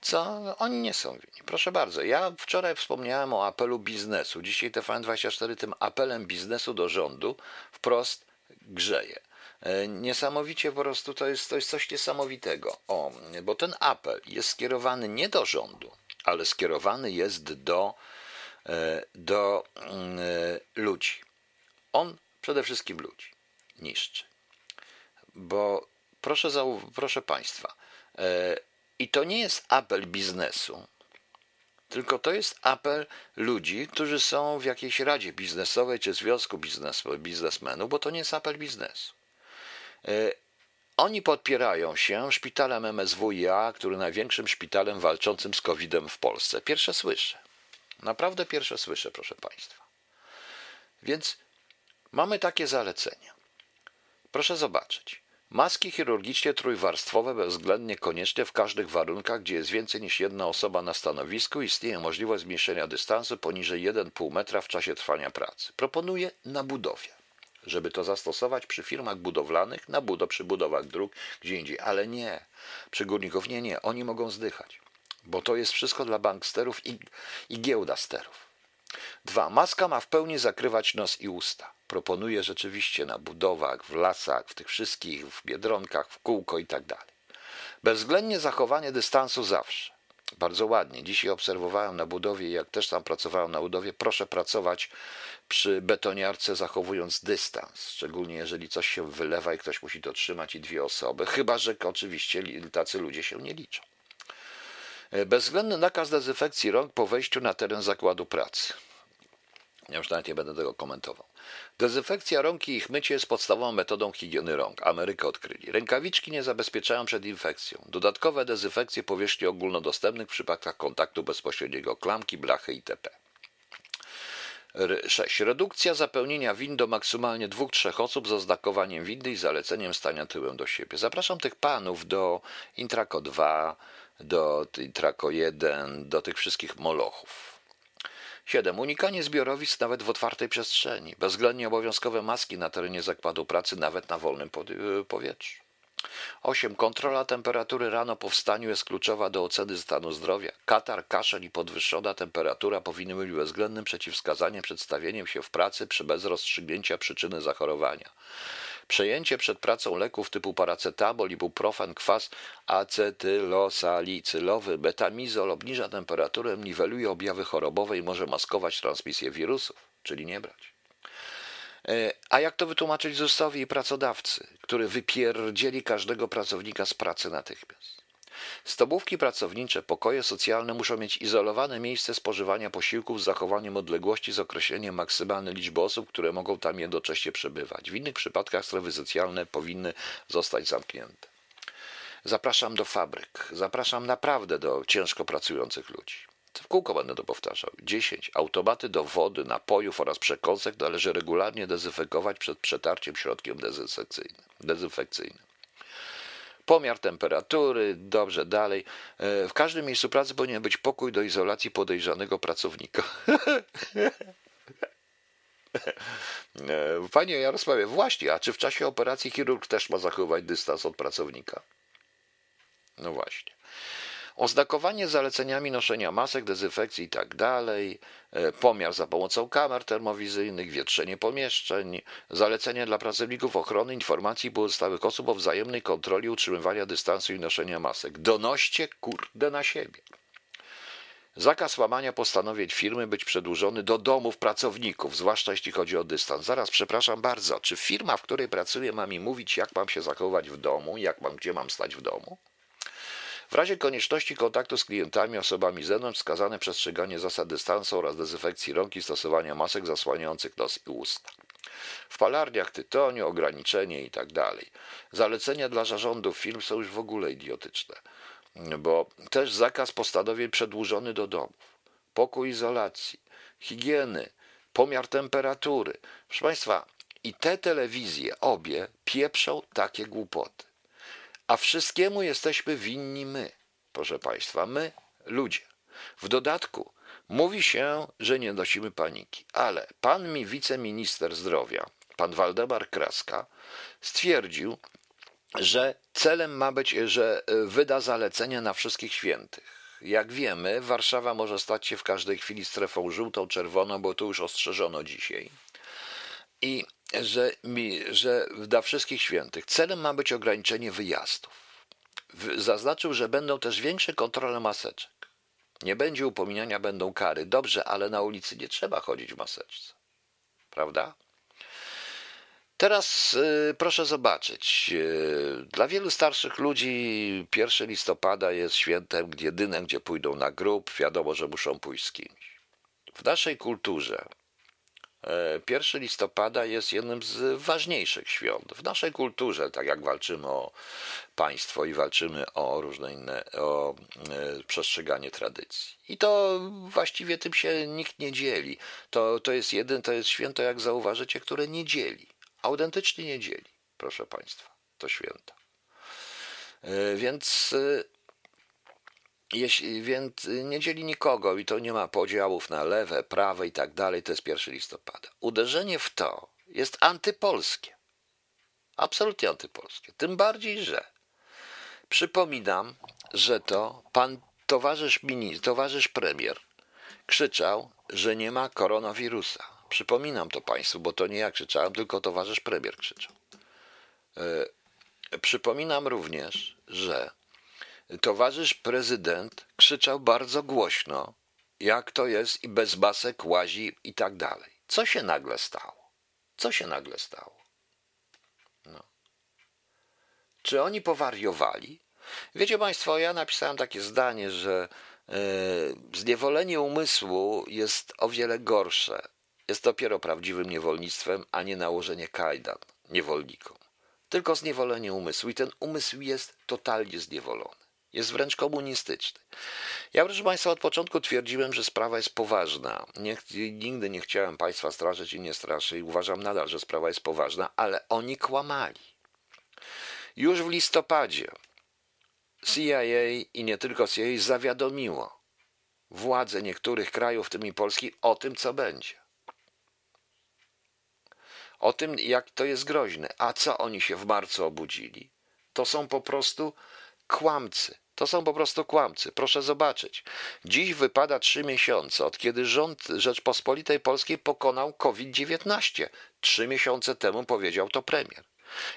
co oni nie są winni. Proszę bardzo, ja wczoraj wspomniałem o apelu biznesu. Dzisiaj TVN24 tym apelem biznesu do rządu wprost grzeje. E, niesamowicie po prostu to jest, to jest coś niesamowitego. O, bo ten apel jest skierowany nie do rządu, ale skierowany jest do, do mm, ludzi. On przede wszystkim ludzi niszczy bo proszę, proszę Państwa, e, i to nie jest apel biznesu, tylko to jest apel ludzi, którzy są w jakiejś radzie biznesowej czy związku biznes, biznesmenów, bo to nie jest apel biznesu. E, oni podpierają się szpitalem MSWiA, który największym szpitalem walczącym z COVID-em w Polsce. Pierwsze słyszę. Naprawdę pierwsze słyszę, proszę Państwa. Więc mamy takie zalecenia. Proszę zobaczyć. Maski chirurgiczne trójwarstwowe bezwzględnie koniecznie w każdych warunkach, gdzie jest więcej niż jedna osoba na stanowisku, istnieje możliwość zmniejszenia dystansu poniżej 1,5 metra w czasie trwania pracy. Proponuję na budowie, żeby to zastosować przy firmach budowlanych, na budo, przy budowach dróg, gdzie indziej, ale nie. Przy górników nie, nie, oni mogą zdychać, bo to jest wszystko dla banksterów i, i giełdasterów. Dwa. Maska ma w pełni zakrywać nos i usta. Proponuję rzeczywiście na budowach, w lasach, w tych wszystkich, w biedronkach, w kółko i tak dalej. Bezwzględnie zachowanie dystansu zawsze. Bardzo ładnie. Dzisiaj obserwowałem na budowie, jak też tam pracowałem na budowie, proszę pracować przy betoniarce zachowując dystans, szczególnie jeżeli coś się wylewa i ktoś musi to trzymać i dwie osoby, chyba że oczywiście tacy ludzie się nie liczą. Bezwzględny nakaz dezynfekcji rąk po wejściu na teren zakładu pracy. Ja już nawet nie będę tego komentował. Dezynfekcja rąk i ich mycie jest podstawową metodą higieny rąk. Amerykę odkryli. Rękawiczki nie zabezpieczają przed infekcją. Dodatkowe dezynfekcje powierzchni ogólnodostępnych w przypadkach kontaktu bezpośredniego klamki, blachy itp. 6. Redukcja zapełnienia win do maksymalnie 2-3 osób z oznakowaniem windy i zaleceniem stania tyłem do siebie. Zapraszam tych panów do Intraco 2, do Intraco 1, do tych wszystkich molochów. 7. Unikanie zbiorowisk nawet w otwartej przestrzeni. Bezwzględnie obowiązkowe maski na terenie zakładu pracy, nawet na wolnym y, powietrzu. 8. Kontrola temperatury rano po wstaniu jest kluczowa do oceny stanu zdrowia. Katar, kaszel i podwyższona temperatura powinny być bezwzględnym przeciwwskazaniem przedstawieniem się w pracy przy bez rozstrzygnięcia przyczyny zachorowania. Przejęcie przed pracą leków typu paracetamol, ibuprofen, kwas acetylosalicylowy, betamizol obniża temperaturę, niweluje objawy chorobowe i może maskować transmisję wirusów, czyli nie brać. E, a jak to wytłumaczyć ZUS-owi i pracodawcy, który wypierdzieli każdego pracownika z pracy natychmiast? Stobówki pracownicze, pokoje socjalne muszą mieć izolowane miejsce spożywania posiłków z zachowaniem odległości z określeniem maksymalnej liczby osób, które mogą tam jednocześnie przebywać. W innych przypadkach strefy socjalne powinny zostać zamknięte. Zapraszam do fabryk. Zapraszam naprawdę do ciężko pracujących ludzi. W kółko będę to powtarzał. 10. Automaty do wody, napojów oraz przekąsek należy regularnie dezynfekować przed przetarciem środkiem dezynfekcyjnym. Pomiar temperatury, dobrze, dalej. E, w każdym miejscu pracy powinien być pokój do izolacji podejrzanego pracownika. <laughs> E, panie Jarosławie, właśnie, a czy w czasie operacji chirurg też ma zachować dystans od pracownika? No właśnie. Oznakowanie zaleceniami noszenia masek, dezynfekcji itd., tak pomiar za pomocą kamer termowizyjnych, wietrzenie pomieszczeń, zalecenia dla pracowników ochrony informacji pozostałych osób o wzajemnej kontroli utrzymywania dystansu i noszenia masek. Donoście kurde na siebie. Zakaz łamania postanowień firmy być przedłużony do domów pracowników, zwłaszcza jeśli chodzi o dystans. Zaraz, przepraszam bardzo, czy firma, w której pracuję, ma mi mówić, jak mam się zachować w domu, jak mam, gdzie mam stać w domu? W razie konieczności kontaktu z klientami, osobami zewnątrz wskazane przestrzeganie zasad dystansu oraz dezynfekcji rąk i stosowania masek zasłaniających nos i usta. W palarniach tytoniu, ograniczenie itd. Tak Zalecenia dla zarządów firm są już w ogóle idiotyczne, bo też zakaz postanowień przedłużony do domów, pokój izolacji, higieny, pomiar temperatury. Proszę Państwa, i te telewizje, obie, pieprzą takie głupoty. A wszystkiemu jesteśmy winni my, proszę Państwa, my, ludzie. W dodatku mówi się, że nie nosimy paniki, ale pan mi wiceminister zdrowia, pan Waldemar Kraska, stwierdził, że celem ma być, że wyda zalecenie na wszystkich świętych. Jak wiemy, Warszawa może stać się w każdej chwili strefą żółtą, czerwoną, bo to już ostrzeżono dzisiaj. I że, mi, że dla wszystkich świętych celem ma być ograniczenie wyjazdów. Zaznaczył, że będą też większe kontrole maseczek. Nie będzie upominania, będą kary. Dobrze, ale na ulicy nie trzeba chodzić w maseczce. Prawda? Teraz y, proszę zobaczyć. Y, dla wielu starszych ludzi 1 listopada jest świętem jedynym, gdzie pójdą na grób. Wiadomo, że muszą pójść z kimś. W naszej kulturze 1 listopada jest jednym z ważniejszych świąt w naszej kulturze, tak jak walczymy o państwo i walczymy o różne inne, o e, przestrzeganie tradycji. I to właściwie tym się nikt nie dzieli. To, to jest jeden, to jest święto, jak zauważycie, które nie dzieli. Autentycznie nie dzieli, proszę Państwa, to święto. E, więc e, jeśli, więc nie dzieli nikogo i to nie ma podziałów na lewe, prawe i tak dalej, to jest 1 listopada. Uderzenie w to jest antypolskie. Absolutnie antypolskie. Tym bardziej, że przypominam, że to pan towarzysz minister, towarzysz premier krzyczał, że nie ma koronawirusa. Przypominam to państwu, bo to nie ja krzyczałem, tylko towarzysz premier krzyczał. Yy, przypominam również, że towarzysz prezydent krzyczał bardzo głośno, jak to jest i bez masek łazi i tak dalej. Co się nagle stało? Co się nagle stało? No. Czy oni powariowali? Wiecie Państwo, ja napisałem takie zdanie, że yy, zniewolenie umysłu jest o wiele gorsze. Jest dopiero prawdziwym niewolnictwem, a nie nałożenie kajdan niewolnikom. Tylko zniewolenie umysłu i ten umysł jest totalnie zniewolony. Jest wręcz komunistyczny. Ja, proszę Państwa, od początku twierdziłem, że sprawa jest poważna. Nie, nigdy nie chciałem Państwa straszyć i nie straszę i uważam nadal, że sprawa jest poważna, ale oni kłamali. Już w listopadzie CIA i nie tylko CIA zawiadomiło władze niektórych krajów, w tym i Polski, o tym, co będzie. O tym, jak to jest groźne. A co oni się w marcu obudzili? To są po prostu kłamcy. To są po prostu kłamcy. Proszę zobaczyć. Dziś wypada trzy miesiące, od kiedy rząd Rzeczpospolitej Polskiej pokonał COVID-19. Trzy miesiące temu powiedział to premier.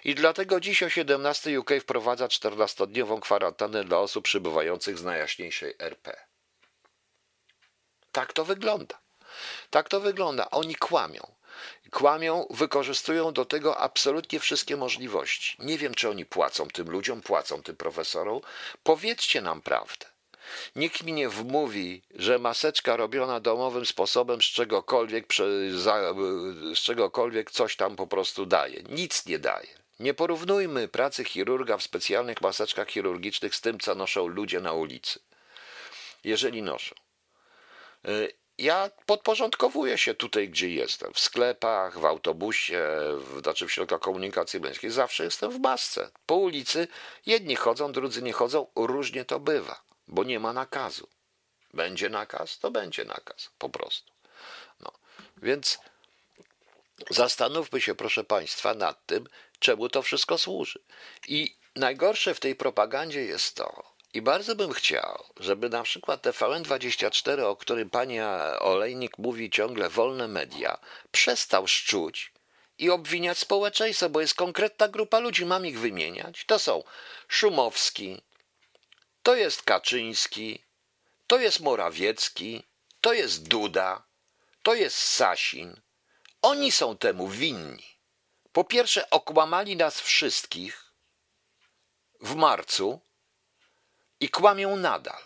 I dlatego dziś o 17 UK wprowadza 14-dniową kwarantannę dla osób przybywających z najjaśniejszej RP. Tak to wygląda. Tak to wygląda. Oni kłamią. Kłamią, wykorzystują do tego absolutnie wszystkie możliwości. Nie wiem, czy oni płacą tym ludziom, płacą tym profesorom. Powiedzcie nam prawdę. Nikt mi nie wmówi, że maseczka robiona domowym sposobem z czegokolwiek, z czegokolwiek coś tam po prostu daje. Nic nie daje. Nie porównujmy pracy chirurga w specjalnych maseczkach chirurgicznych z tym, co noszą ludzie na ulicy. Jeżeli noszą. Ja podporządkowuję się tutaj, gdzie jestem. W sklepach, w autobusie, w, znaczy w środkach komunikacji miejskiej. Zawsze jestem w masce. Po ulicy jedni chodzą, drudzy nie chodzą. Różnie to bywa, bo nie ma nakazu. Będzie nakaz, to będzie nakaz, po prostu. No. Więc zastanówmy się, proszę Państwa, nad tym, czemu to wszystko służy. I najgorsze w tej propagandzie jest to, i bardzo bym chciał, żeby na przykład TVN24, o którym pani Olejnik mówi ciągle wolne media, przestał szczuć i obwiniać społeczeństwo, bo jest konkretna grupa ludzi, mam ich wymieniać. To są Szumowski, to jest Kaczyński, to jest Morawiecki, to jest Duda, to jest Sasin. Oni są temu winni. Po pierwsze, okłamali nas wszystkich w marcu, i kłamią nadal.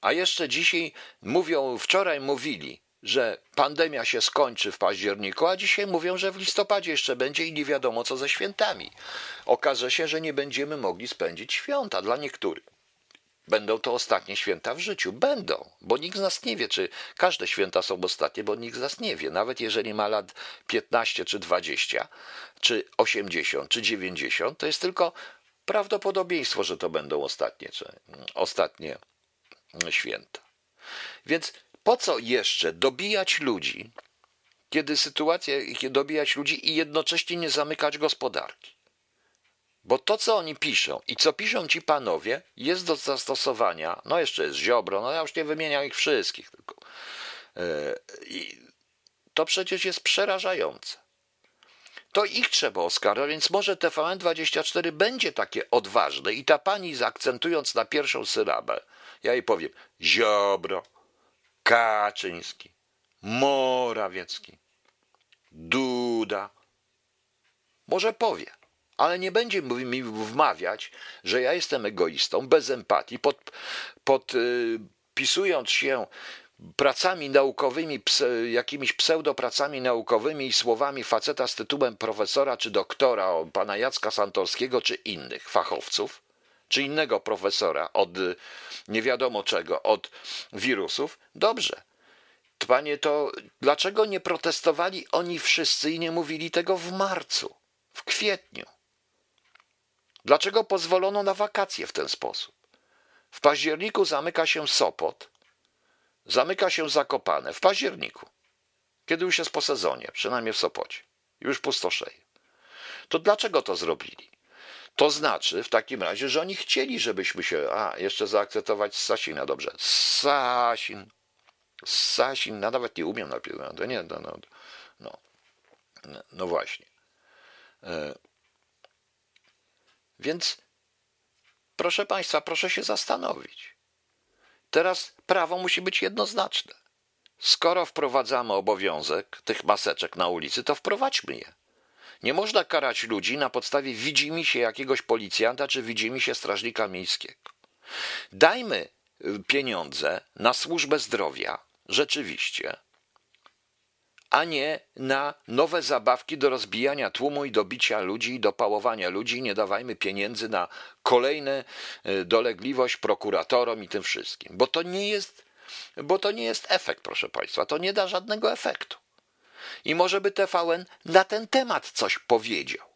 A jeszcze dzisiaj mówią, wczoraj mówili, że pandemia się skończy w październiku, a dzisiaj mówią, że w listopadzie jeszcze będzie i nie wiadomo co ze świętami. Okaże się, że nie będziemy mogli spędzić święta dla niektórych. Będą to ostatnie święta w życiu. Będą, bo nikt z nas nie wie, czy każde święta są ostatnie, bo nikt z nas nie wie. Nawet jeżeli ma lat 15 czy 20, czy 80, czy 90, to jest tylko prawdopodobieństwo, że to będą ostatnie, ostatnie święta. Więc po co jeszcze dobijać ludzi, kiedy sytuacja, dobijać ludzi i jednocześnie nie zamykać gospodarki? Bo to, co oni piszą i co piszą ci panowie, jest do zastosowania. No jeszcze jest Ziobro, no ja już nie wymieniam ich wszystkich, tylko. Yy, to przecież jest przerażające to ich trzeba oskarżać, więc może TVN24 będzie takie odważne i ta pani zaakcentując na pierwszą sylabę, ja jej powiem Ziobro, Kaczyński, Morawiecki, Duda. Może powie, ale nie będzie mi wmawiać, że ja jestem egoistą, bez empatii, pod, podpisując y, się pracami naukowymi, jakimiś pseudopracami naukowymi i słowami faceta z tytułem profesora czy doktora, pana Jacka Santorskiego czy innych fachowców, czy innego profesora od nie wiadomo czego, od wirusów, dobrze. Panie, to dlaczego nie protestowali oni wszyscy i nie mówili tego w marcu, w kwietniu? Dlaczego pozwolono na wakacje w ten sposób? W październiku zamyka się Sopot, zamyka się Zakopane w październiku, kiedy już jest po sezonie, przynajmniej w Sopocie, już pustoszeje. To dlaczego to zrobili? To znaczy w takim razie, że oni chcieli, żebyśmy się, a jeszcze zaakceptować Sasina, dobrze, Sasin, Sasin, no nawet nie umiem napisać, no, nie, no, no, no, no właśnie. E, więc proszę Państwa, proszę się zastanowić. Teraz prawo musi być jednoznaczne. Skoro wprowadzamy obowiązek tych maseczek na ulicy, to wprowadźmy je. Nie można karać ludzi na podstawie widzimy się jakiegoś policjanta czy widzimy się strażnika miejskiego. Dajmy y, pieniądze na służbę zdrowia, rzeczywiście, a nie na nowe zabawki do rozbijania tłumu i do bicia ludzi i do pałowania ludzi. Nie dawajmy pieniędzy na kolejne e, dolegliwość prokuratorom i tym wszystkim, bo to nie jest, bo to nie jest efekt, proszę Państwa, to nie da żadnego efektu. I może by TVN na ten temat coś powiedział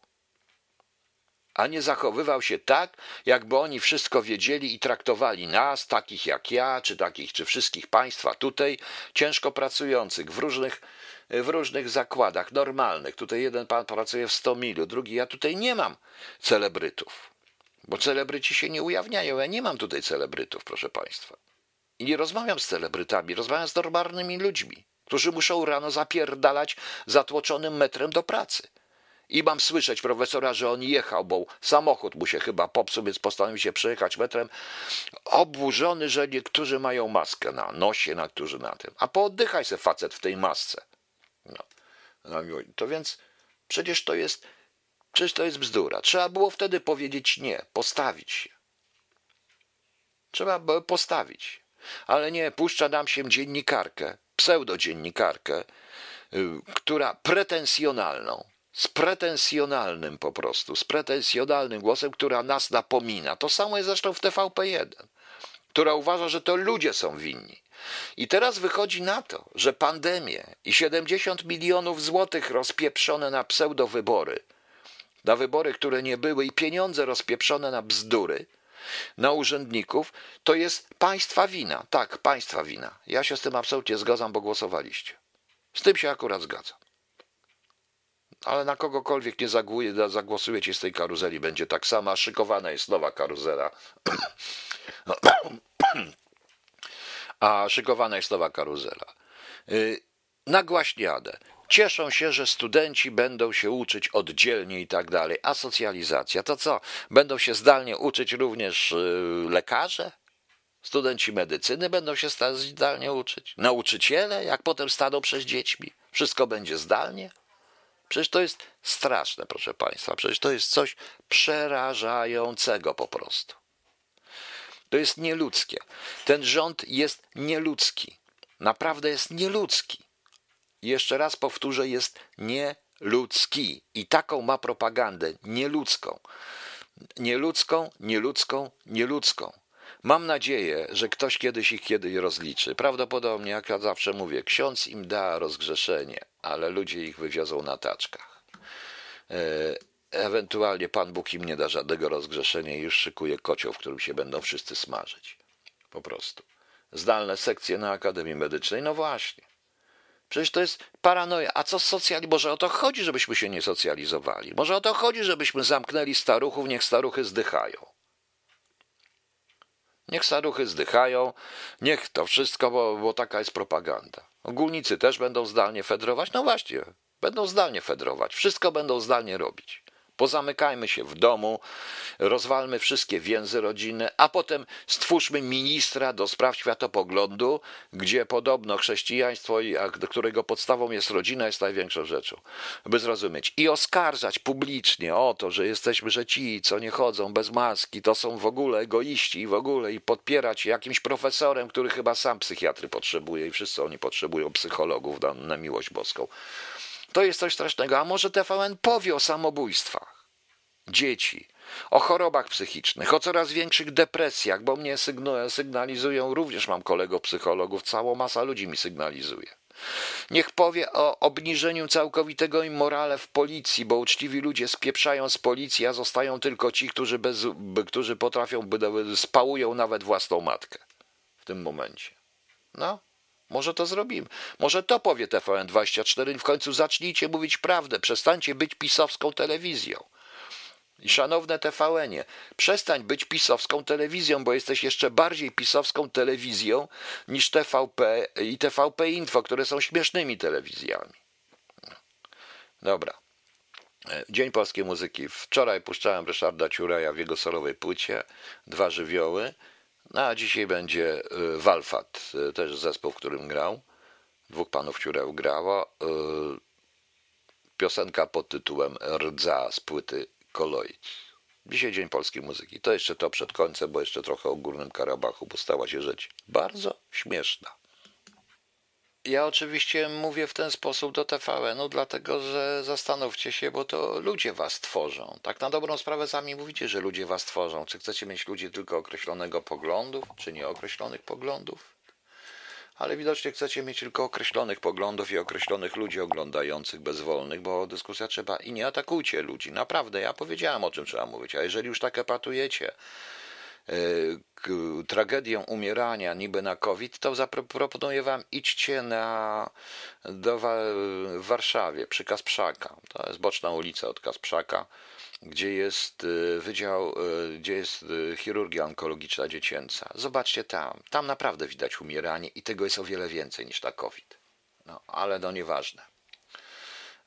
a nie zachowywał się tak, jakby oni wszystko wiedzieli i traktowali nas, takich jak ja, czy takich, czy wszystkich państwa tutaj, ciężko pracujących w różnych, w różnych zakładach normalnych. Tutaj jeden pan pracuje w 100 milu, drugi ja tutaj nie mam celebrytów, bo celebryci się nie ujawniają. Ja nie mam tutaj celebrytów, proszę państwa. I nie rozmawiam z celebrytami, rozmawiam z normalnymi ludźmi, którzy muszą rano zapierdalać zatłoczonym metrem do pracy I mam słyszeć profesora, że on jechał, bo samochód mu się chyba popsuł, więc postanowił się przejechać metrem. Oburzony, że niektórzy mają maskę na nosie, na którzy na tym. A pooddychaj se facet w tej masce. No. no to więc przecież to jest, przecież to jest bzdura. Trzeba było wtedy powiedzieć nie, postawić się. Trzeba było postawić. Ale nie, puszcza nam się dziennikarkę, pseudodziennikarkę, y, która pretensjonalną, z pretensjonalnym po prostu, z pretensjonalnym głosem, która nas napomina. To samo jest zresztą w TVP1, która uważa, że to ludzie są winni. I teraz wychodzi na to, że pandemię i 70 milionów złotych rozpieprzone na pseudowybory, na wybory, które nie były, i pieniądze rozpieprzone na bzdury, na urzędników, to jest państwa wina. Tak, państwa wina. Ja się z tym absolutnie zgadzam, bo głosowaliście. Z tym się akurat zgadzam. Ale na kogokolwiek nie zagłosujecie z tej karuzeli, będzie tak samo. Szykowana jest nowa karuzela. <clears throat> A szykowana jest nowa karuzela. Y, nagłaśniane. Cieszą się, że studenci będą się uczyć oddzielnie i tak dalej. A socjalizacja to co? Będą się zdalnie uczyć również y, lekarze? Studenci medycyny będą się zdalnie uczyć? Nauczyciele, jak potem staną przed dziećmi? Wszystko będzie zdalnie? Przecież to jest straszne, proszę Państwa. Przecież to jest coś przerażającego po prostu. To jest nieludzkie. Ten rząd jest nieludzki. Naprawdę jest nieludzki. Jeszcze raz powtórzę, jest nieludzki. I taką ma propagandę nieludzką. Nieludzką, nieludzką, nieludzką. Mam nadzieję, że ktoś kiedyś ich kiedyś rozliczy. Prawdopodobnie, jak ja zawsze mówię, ksiądz im da rozgrzeszenie, ale ludzie ich wywiozą na taczkach. Ewentualnie Pan Bóg im nie da żadnego rozgrzeszenia i już szykuje kocioł, w którym się będą wszyscy smażyć. Po prostu. Zdalne sekcje na Akademii Medycznej, no właśnie. Przecież to jest paranoja. A co z socjalizmem? Może o to chodzi, żebyśmy się nie socjalizowali. Może o to chodzi, żebyśmy zamknęli staruchów, niech staruchy zdychają. Niech staruchy zdychają, niech to wszystko, bo, bo taka jest propaganda. Ogólnicy też będą zdalnie fedrować? No właśnie, będą zdalnie fedrować. Wszystko będą zdalnie robić. Pozamykajmy się w domu, rozwalmy wszystkie więzy rodzinne, a potem stwórzmy ministra do spraw światopoglądu, gdzie podobno chrześcijaństwo, którego podstawą jest rodzina, jest największą rzeczą. By zrozumieć. I oskarżać publicznie o to, że jesteśmy, że ci, co nie chodzą bez maski, to są w ogóle egoiści i w ogóle i podpierać jakimś profesorem, który chyba sam psychiatry potrzebuje i wszyscy oni potrzebują psychologów na, na miłość boską. To jest coś strasznego. A może TVN powie o samobójstwach dzieci, o chorobach psychicznych, o coraz większych depresjach, bo mnie sygnalizują, również mam kolegów psychologów, cała masa ludzi mi sygnalizuje. Niech powie o obniżeniu całkowitego immorale w policji, bo uczciwi ludzie spieprzają z policji, a zostają tylko ci, którzy, bez, którzy potrafią, spałują nawet własną matkę w tym momencie. No, może to zrobimy. Może to powie TVN24 i w końcu zacznijcie mówić prawdę. Przestańcie być pisowską telewizją. Szanowne TVN-ie, przestań być pisowską telewizją, bo jesteś jeszcze bardziej pisowską telewizją niż TVP i TVP Info, które są śmiesznymi telewizjami. Dobra. Dzień Polskiej Muzyki. Wczoraj puszczałem Ryszarda Ciuraja w jego solowej płycie. Dwa żywioły. No a dzisiaj będzie y, Walfat, y, też zespół, w którym grał. Dwóch panów Ciureł grało. Y, piosenka pod tytułem Rdza z płyty Koloid. Dzisiaj Dzień Polskiej Muzyki. To jeszcze to przed końcem, bo jeszcze trochę o Górnym Karabachu, bo stała się rzecz bardzo śmieszna. Ja oczywiście mówię w ten sposób do TVN-u, dlatego że zastanówcie się, bo to ludzie was tworzą. Tak na dobrą sprawę sami mówicie, że ludzie was tworzą. Czy chcecie mieć ludzi tylko określonego poglądów, czy nieokreślonych poglądów? Ale widocznie chcecie mieć tylko określonych poglądów i określonych ludzi oglądających bezwolnych, bo dyskusja trzeba i nie atakujcie ludzi. Naprawdę, ja powiedziałem o czym trzeba mówić, a jeżeli już tak epatujecie, tragedię umierania niby na COVID, to zaproponuję wam idźcie na, do, w Warszawie przy Kasprzaka. To jest boczna ulica od Kasprzaka, gdzie jest y, wydział, y, gdzie jest y, chirurgia onkologiczna dziecięca. Zobaczcie tam. Tam naprawdę widać umieranie i tego jest o wiele więcej niż na COVID. No, ale no nieważne.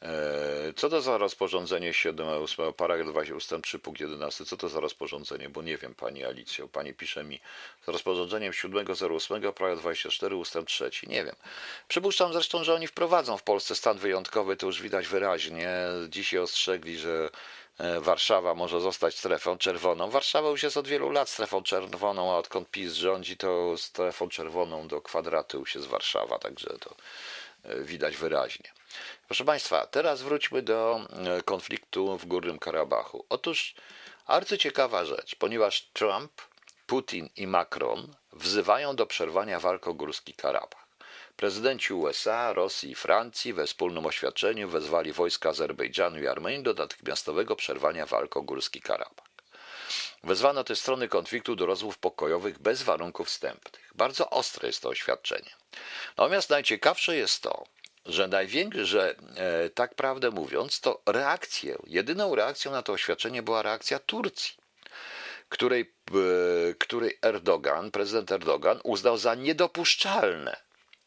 E, co to za rozporządzenie 7.8, paragraf 2 ustęp 3 punkt 11, co to za rozporządzenie, bo nie wiem Pani Alicjo, Pani pisze mi z rozporządzeniem 7.08, paragraf 24 ustęp 3, nie wiem. Przypuszczam zresztą, że oni wprowadzą w Polsce stan wyjątkowy, to już widać wyraźnie, dzisiaj ostrzegli, że e, Warszawa może zostać strefą czerwoną. Warszawa już jest od wielu lat strefą czerwoną, a odkąd PiS rządzi, to strefą czerwoną do kwadratu już jest Warszawa, także to e, widać wyraźnie. Proszę Państwa, teraz wróćmy do e, konfliktu w Górnym Karabachu. Otóż arcyciekawa rzecz, ponieważ Trump, Putin i Macron wzywają do przerwania walk o Górski Karabach. Prezydenci USA, Rosji i Francji we wspólnym oświadczeniu wezwali wojska Azerbejdżanu i Armenii do natychmiastowego przerwania walk o Górski Karabach. Wezwano te strony konfliktu do rozmów pokojowych bez warunków wstępnych. Bardzo ostre jest to oświadczenie. Natomiast najciekawsze jest to, że największy, że e, tak prawdę mówiąc, to reakcję, jedyną reakcją na to oświadczenie była reakcja Turcji, której, e, której Erdogan, prezydent Erdogan uznał za niedopuszczalne,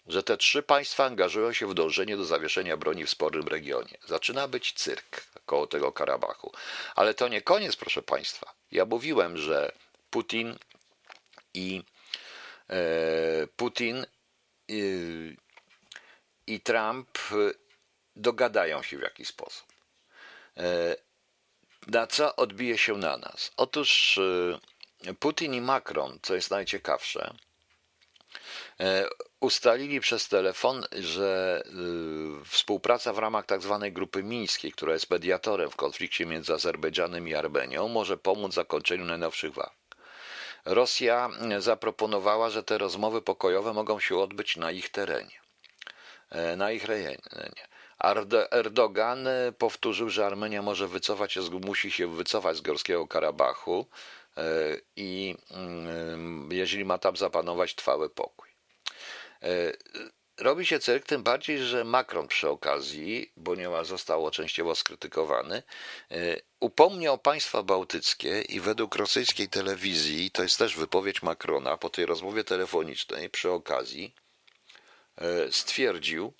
że te trzy państwa angażują się w dążenie do zawieszenia broni w sporym regionie. Zaczyna być cyrk koło tego Karabachu. Ale to nie koniec, proszę państwa. Ja mówiłem, że Putin i e, Putin i Trump y, dogadają się w jakiś sposób. E, na co odbije się na nas? Otóż y, Putin i Macron, co jest najciekawsze, e, ustalili przez telefon, że y, współpraca w ramach tzw. Tak grupy mińskiej, która jest mediatorem w konflikcie między Azerbejdżanem i Armenią, może pomóc zakończeniu najnowszych walk. Rosja zaproponowała, że te rozmowy pokojowe mogą się odbyć na ich terenie. E, na ich rejonie. Erdogan e, powtórzył, że Armenia może wycofać się, musi się wycofać z Górskiego Karabachu e, i mm, jeżeli ma tam zapanować trwały pokój. Robi się cyrk, tym bardziej, że Macron przy okazji, bo nie ma, został częściowo skrytykowany, upomniał państwa bałtyckie i według rosyjskiej telewizji, to jest też wypowiedź Macrona po tej rozmowie telefonicznej przy okazji, E, stwierdził,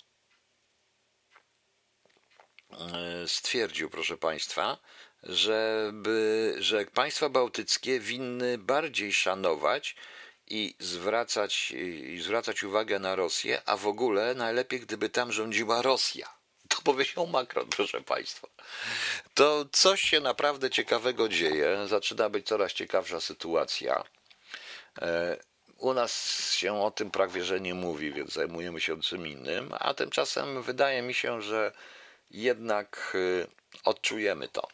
e, stwierdził, proszę Państwa, żeby, że państwa bałtyckie winny bardziej szanować i zwracać, i zwracać uwagę na Rosję, a w ogóle najlepiej, gdyby tam rządziła Rosja. To powiedział Macron, proszę Państwa. To coś się naprawdę ciekawego dzieje. Zaczyna być coraz ciekawsza sytuacja. E, u nas się o tym prawie że nie mówi, więc zajmujemy się czym innym, a tymczasem wydaje mi się, że jednak y, odczujemy to,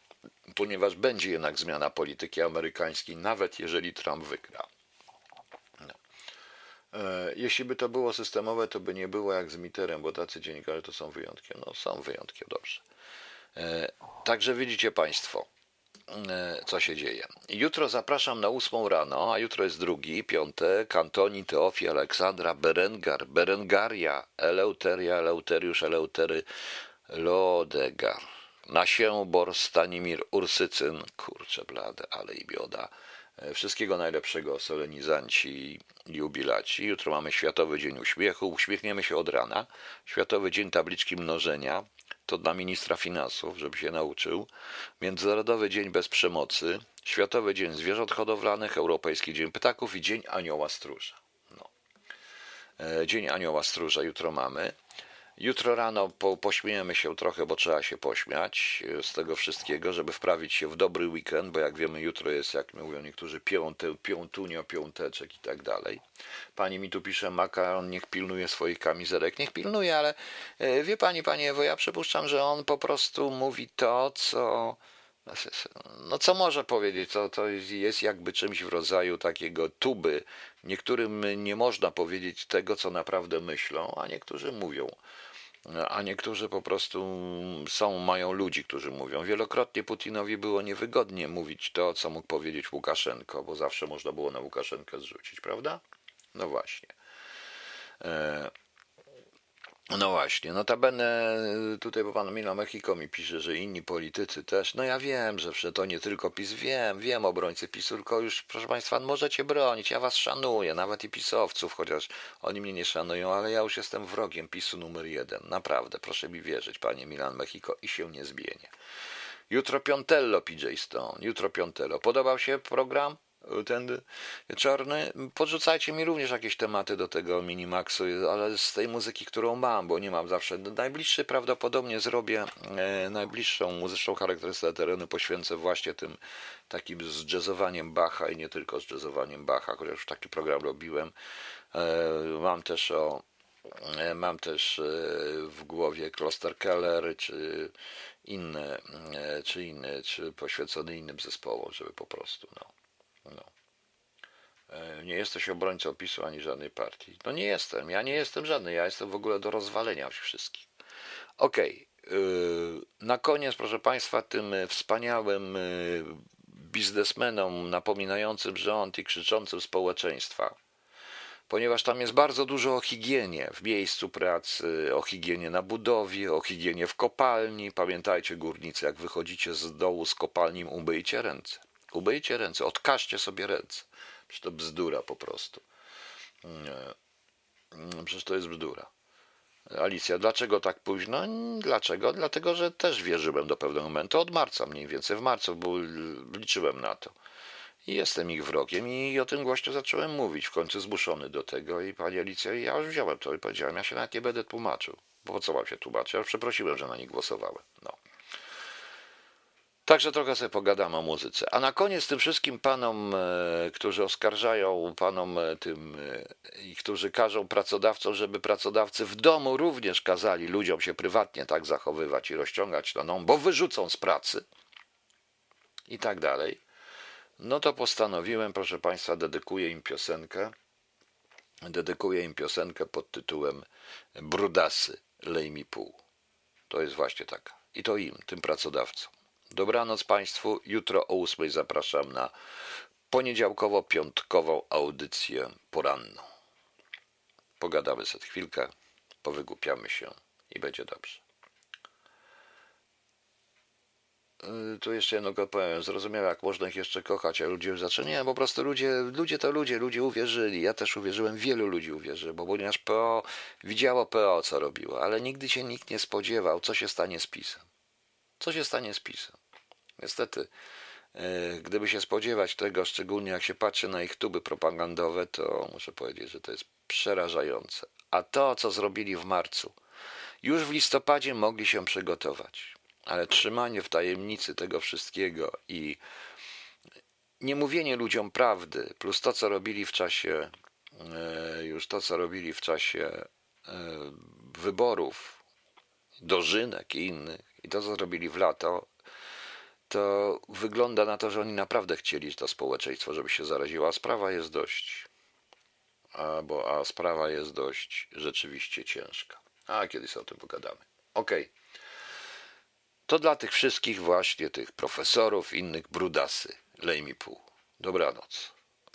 ponieważ będzie jednak zmiana polityki amerykańskiej, nawet jeżeli Trump wygra. E, jeśli by to było systemowe, to by nie było jak z Mitterem, bo tacy dziennikarze to są wyjątki. No są wyjątki, dobrze. E, także widzicie Państwo, E, co się dzieje. Jutro zapraszam na ósmą rano, a jutro jest drugi, piątek, Antoni, Teofi, Aleksandra, Berengar, Berengaria, Eleuteria, Eleuteriusz, Eleutery, Lodegar, Nasiębor, Stanimir, Ursycyn, kurczę blade, ale i bioda. E, wszystkiego najlepszego, solenizanci, jubilaci. Jutro mamy Światowy Dzień Uśmiechu. Uśmiechniemy się od rana. Światowy Dzień Tabliczki Mnożenia to dla ministra finansów, żeby się nauczył. Międzynarodowy Dzień Bez Przemocy, Światowy Dzień Zwierząt Hodowlanych, Europejski Dzień Ptaków i Dzień Anioła Stróża. No. E, Dzień Anioła Stróża jutro mamy. Jutro rano po, pośmiejemy się trochę, bo trzeba się pośmiać e, z tego wszystkiego, żeby wprawić się w dobry weekend, bo jak wiemy, jutro jest, jak mówią niektórzy, piąte, piątunio, piąteczek i tak dalej. Pani mi tu pisze, makaron niech pilnuje swoich kamizelek. Niech pilnuje, ale e, wie pani, panie Ewo, ja przypuszczam, że on po prostu mówi to, co no co może powiedzieć, to, to jest jakby czymś w rodzaju takiego tuby. Niektórym nie można powiedzieć tego, co naprawdę myślą, a niektórzy mówią a niektórzy po prostu są, mają ludzi, którzy mówią. Wielokrotnie Putinowi było niewygodnie mówić to, co mógł powiedzieć Łukaszenko, bo zawsze można było na Łukaszenkę zrzucić, prawda? No właśnie. E, No właśnie, notabene tutaj bo pan Mila Mexico mi pisze, że inni politycy też. No ja wiem, że to nie tylko PiS, wiem, wiem obrońcy PiSu, tylko już proszę państwa, możecie bronić, ja was szanuję, nawet i pisowców, chociaż oni mnie nie szanują, ale ja już jestem wrogiem PiSu numer jeden, naprawdę, proszę mi wierzyć, panie Milan Mexico i się nie zmienię. Jutro Piątello, PJ Stone, jutro Piątello. Podobał się program? Ten czarny. Podrzucajcie mi również jakieś tematy do tego Minimaxu, ale z tej muzyki, którą mam, bo nie mam zawsze. Najbliższy prawdopodobnie zrobię, e, najbliższą muzyczną charakterystykę terenu poświęcę właśnie tym takim z jazzowaniem Bacha i nie tylko z jazzowaniem Bacha, chociaż już taki program robiłem. E, mam też o e, Mam też e, w głowie Kloster Keller, czy inne, e, czy inne, czy poświęcony innym zespołom, żeby po prostu, no. No. E, nie jesteś obrońcą PiSu ani żadnej partii. No nie jestem, ja nie jestem żadny, ja jestem w ogóle do rozwalenia wszystkich. Okej, okay. na koniec, proszę Państwa, tym wspaniałym y, biznesmenom napominającym rząd i krzyczącym społeczeństwa, ponieważ tam jest bardzo dużo o higienie w miejscu pracy, o higienie na budowie, o higienie w kopalni. Pamiętajcie, górnicy, jak wychodzicie z dołu z kopalni, umyjcie ręce. Umyjcie ręce, odkażcie sobie ręce. Przecież to bzdura po prostu. Przecież to jest bzdura. Alicja, dlaczego tak późno? Dlaczego? Dlatego, że też wierzyłem do pewnego momentu. Od marca mniej więcej. W marcu był, liczyłem na to. I jestem ich wrogiem i o tym głośno zacząłem mówić. W końcu zmuszony do tego. I pani Alicja, ja już wziąłem to i powiedziałem, ja się nawet nie będę tłumaczył. Bo po co mam się tłumaczyć? Ja przeprosiłem, że na nich głosowałem. No. Także trochę sobie pogadamy o muzyce. A na koniec tym wszystkim panom, e, którzy oskarżają, panom e, tym e, i którzy każą pracodawcom, żeby pracodawcy w domu również kazali ludziom się prywatnie tak zachowywać i rozciągać toną, bo wyrzucą z pracy i tak dalej, no to postanowiłem, proszę Państwa, dedykuję im piosenkę. Dedykuję im piosenkę pod tytułem Brudasy, lej mi pół. To jest właśnie taka. I to im, tym pracodawcom. Dobranoc Państwu. Jutro o ósmej zapraszam na poniedziałkowo-piątkową audycję poranną. Pogadamy sobie chwilkę, powygłupiamy się i będzie dobrze. Y, tu jeszcze jedno powiem. Zrozumiałem, jak można ich jeszcze kochać, a ludzie zaczęli. Nie, po prostu ludzie, ludzie to ludzie, ludzie uwierzyli. Ja też uwierzyłem, wielu ludzi uwierzyło, bo ponieważ PO widziało PO, co robiło, ale nigdy się nikt nie spodziewał, co się stanie z PiSem. Co się stanie z PiSem? Niestety, e, gdyby się spodziewać tego, szczególnie jak się patrzy na ich tuby propagandowe, to muszę powiedzieć, że to jest przerażające. A to, co zrobili w marcu, już w listopadzie mogli się przygotować, ale trzymanie w tajemnicy tego wszystkiego i nie mówienie ludziom prawdy, plus to, co robili w czasie, e, już to, co robili w czasie e, wyborów, dożynek i innych, i to, co zrobili w lato, to wygląda na to, że oni naprawdę chcieli to społeczeństwo, żeby się zaraziło, a sprawa jest dość. A, bo, a sprawa jest dość rzeczywiście ciężka. A kiedyś o tym pogadamy. Okej. Okay. To dla tych wszystkich właśnie tych profesorów, innych brudasy. Lej mi pół. Dobranoc.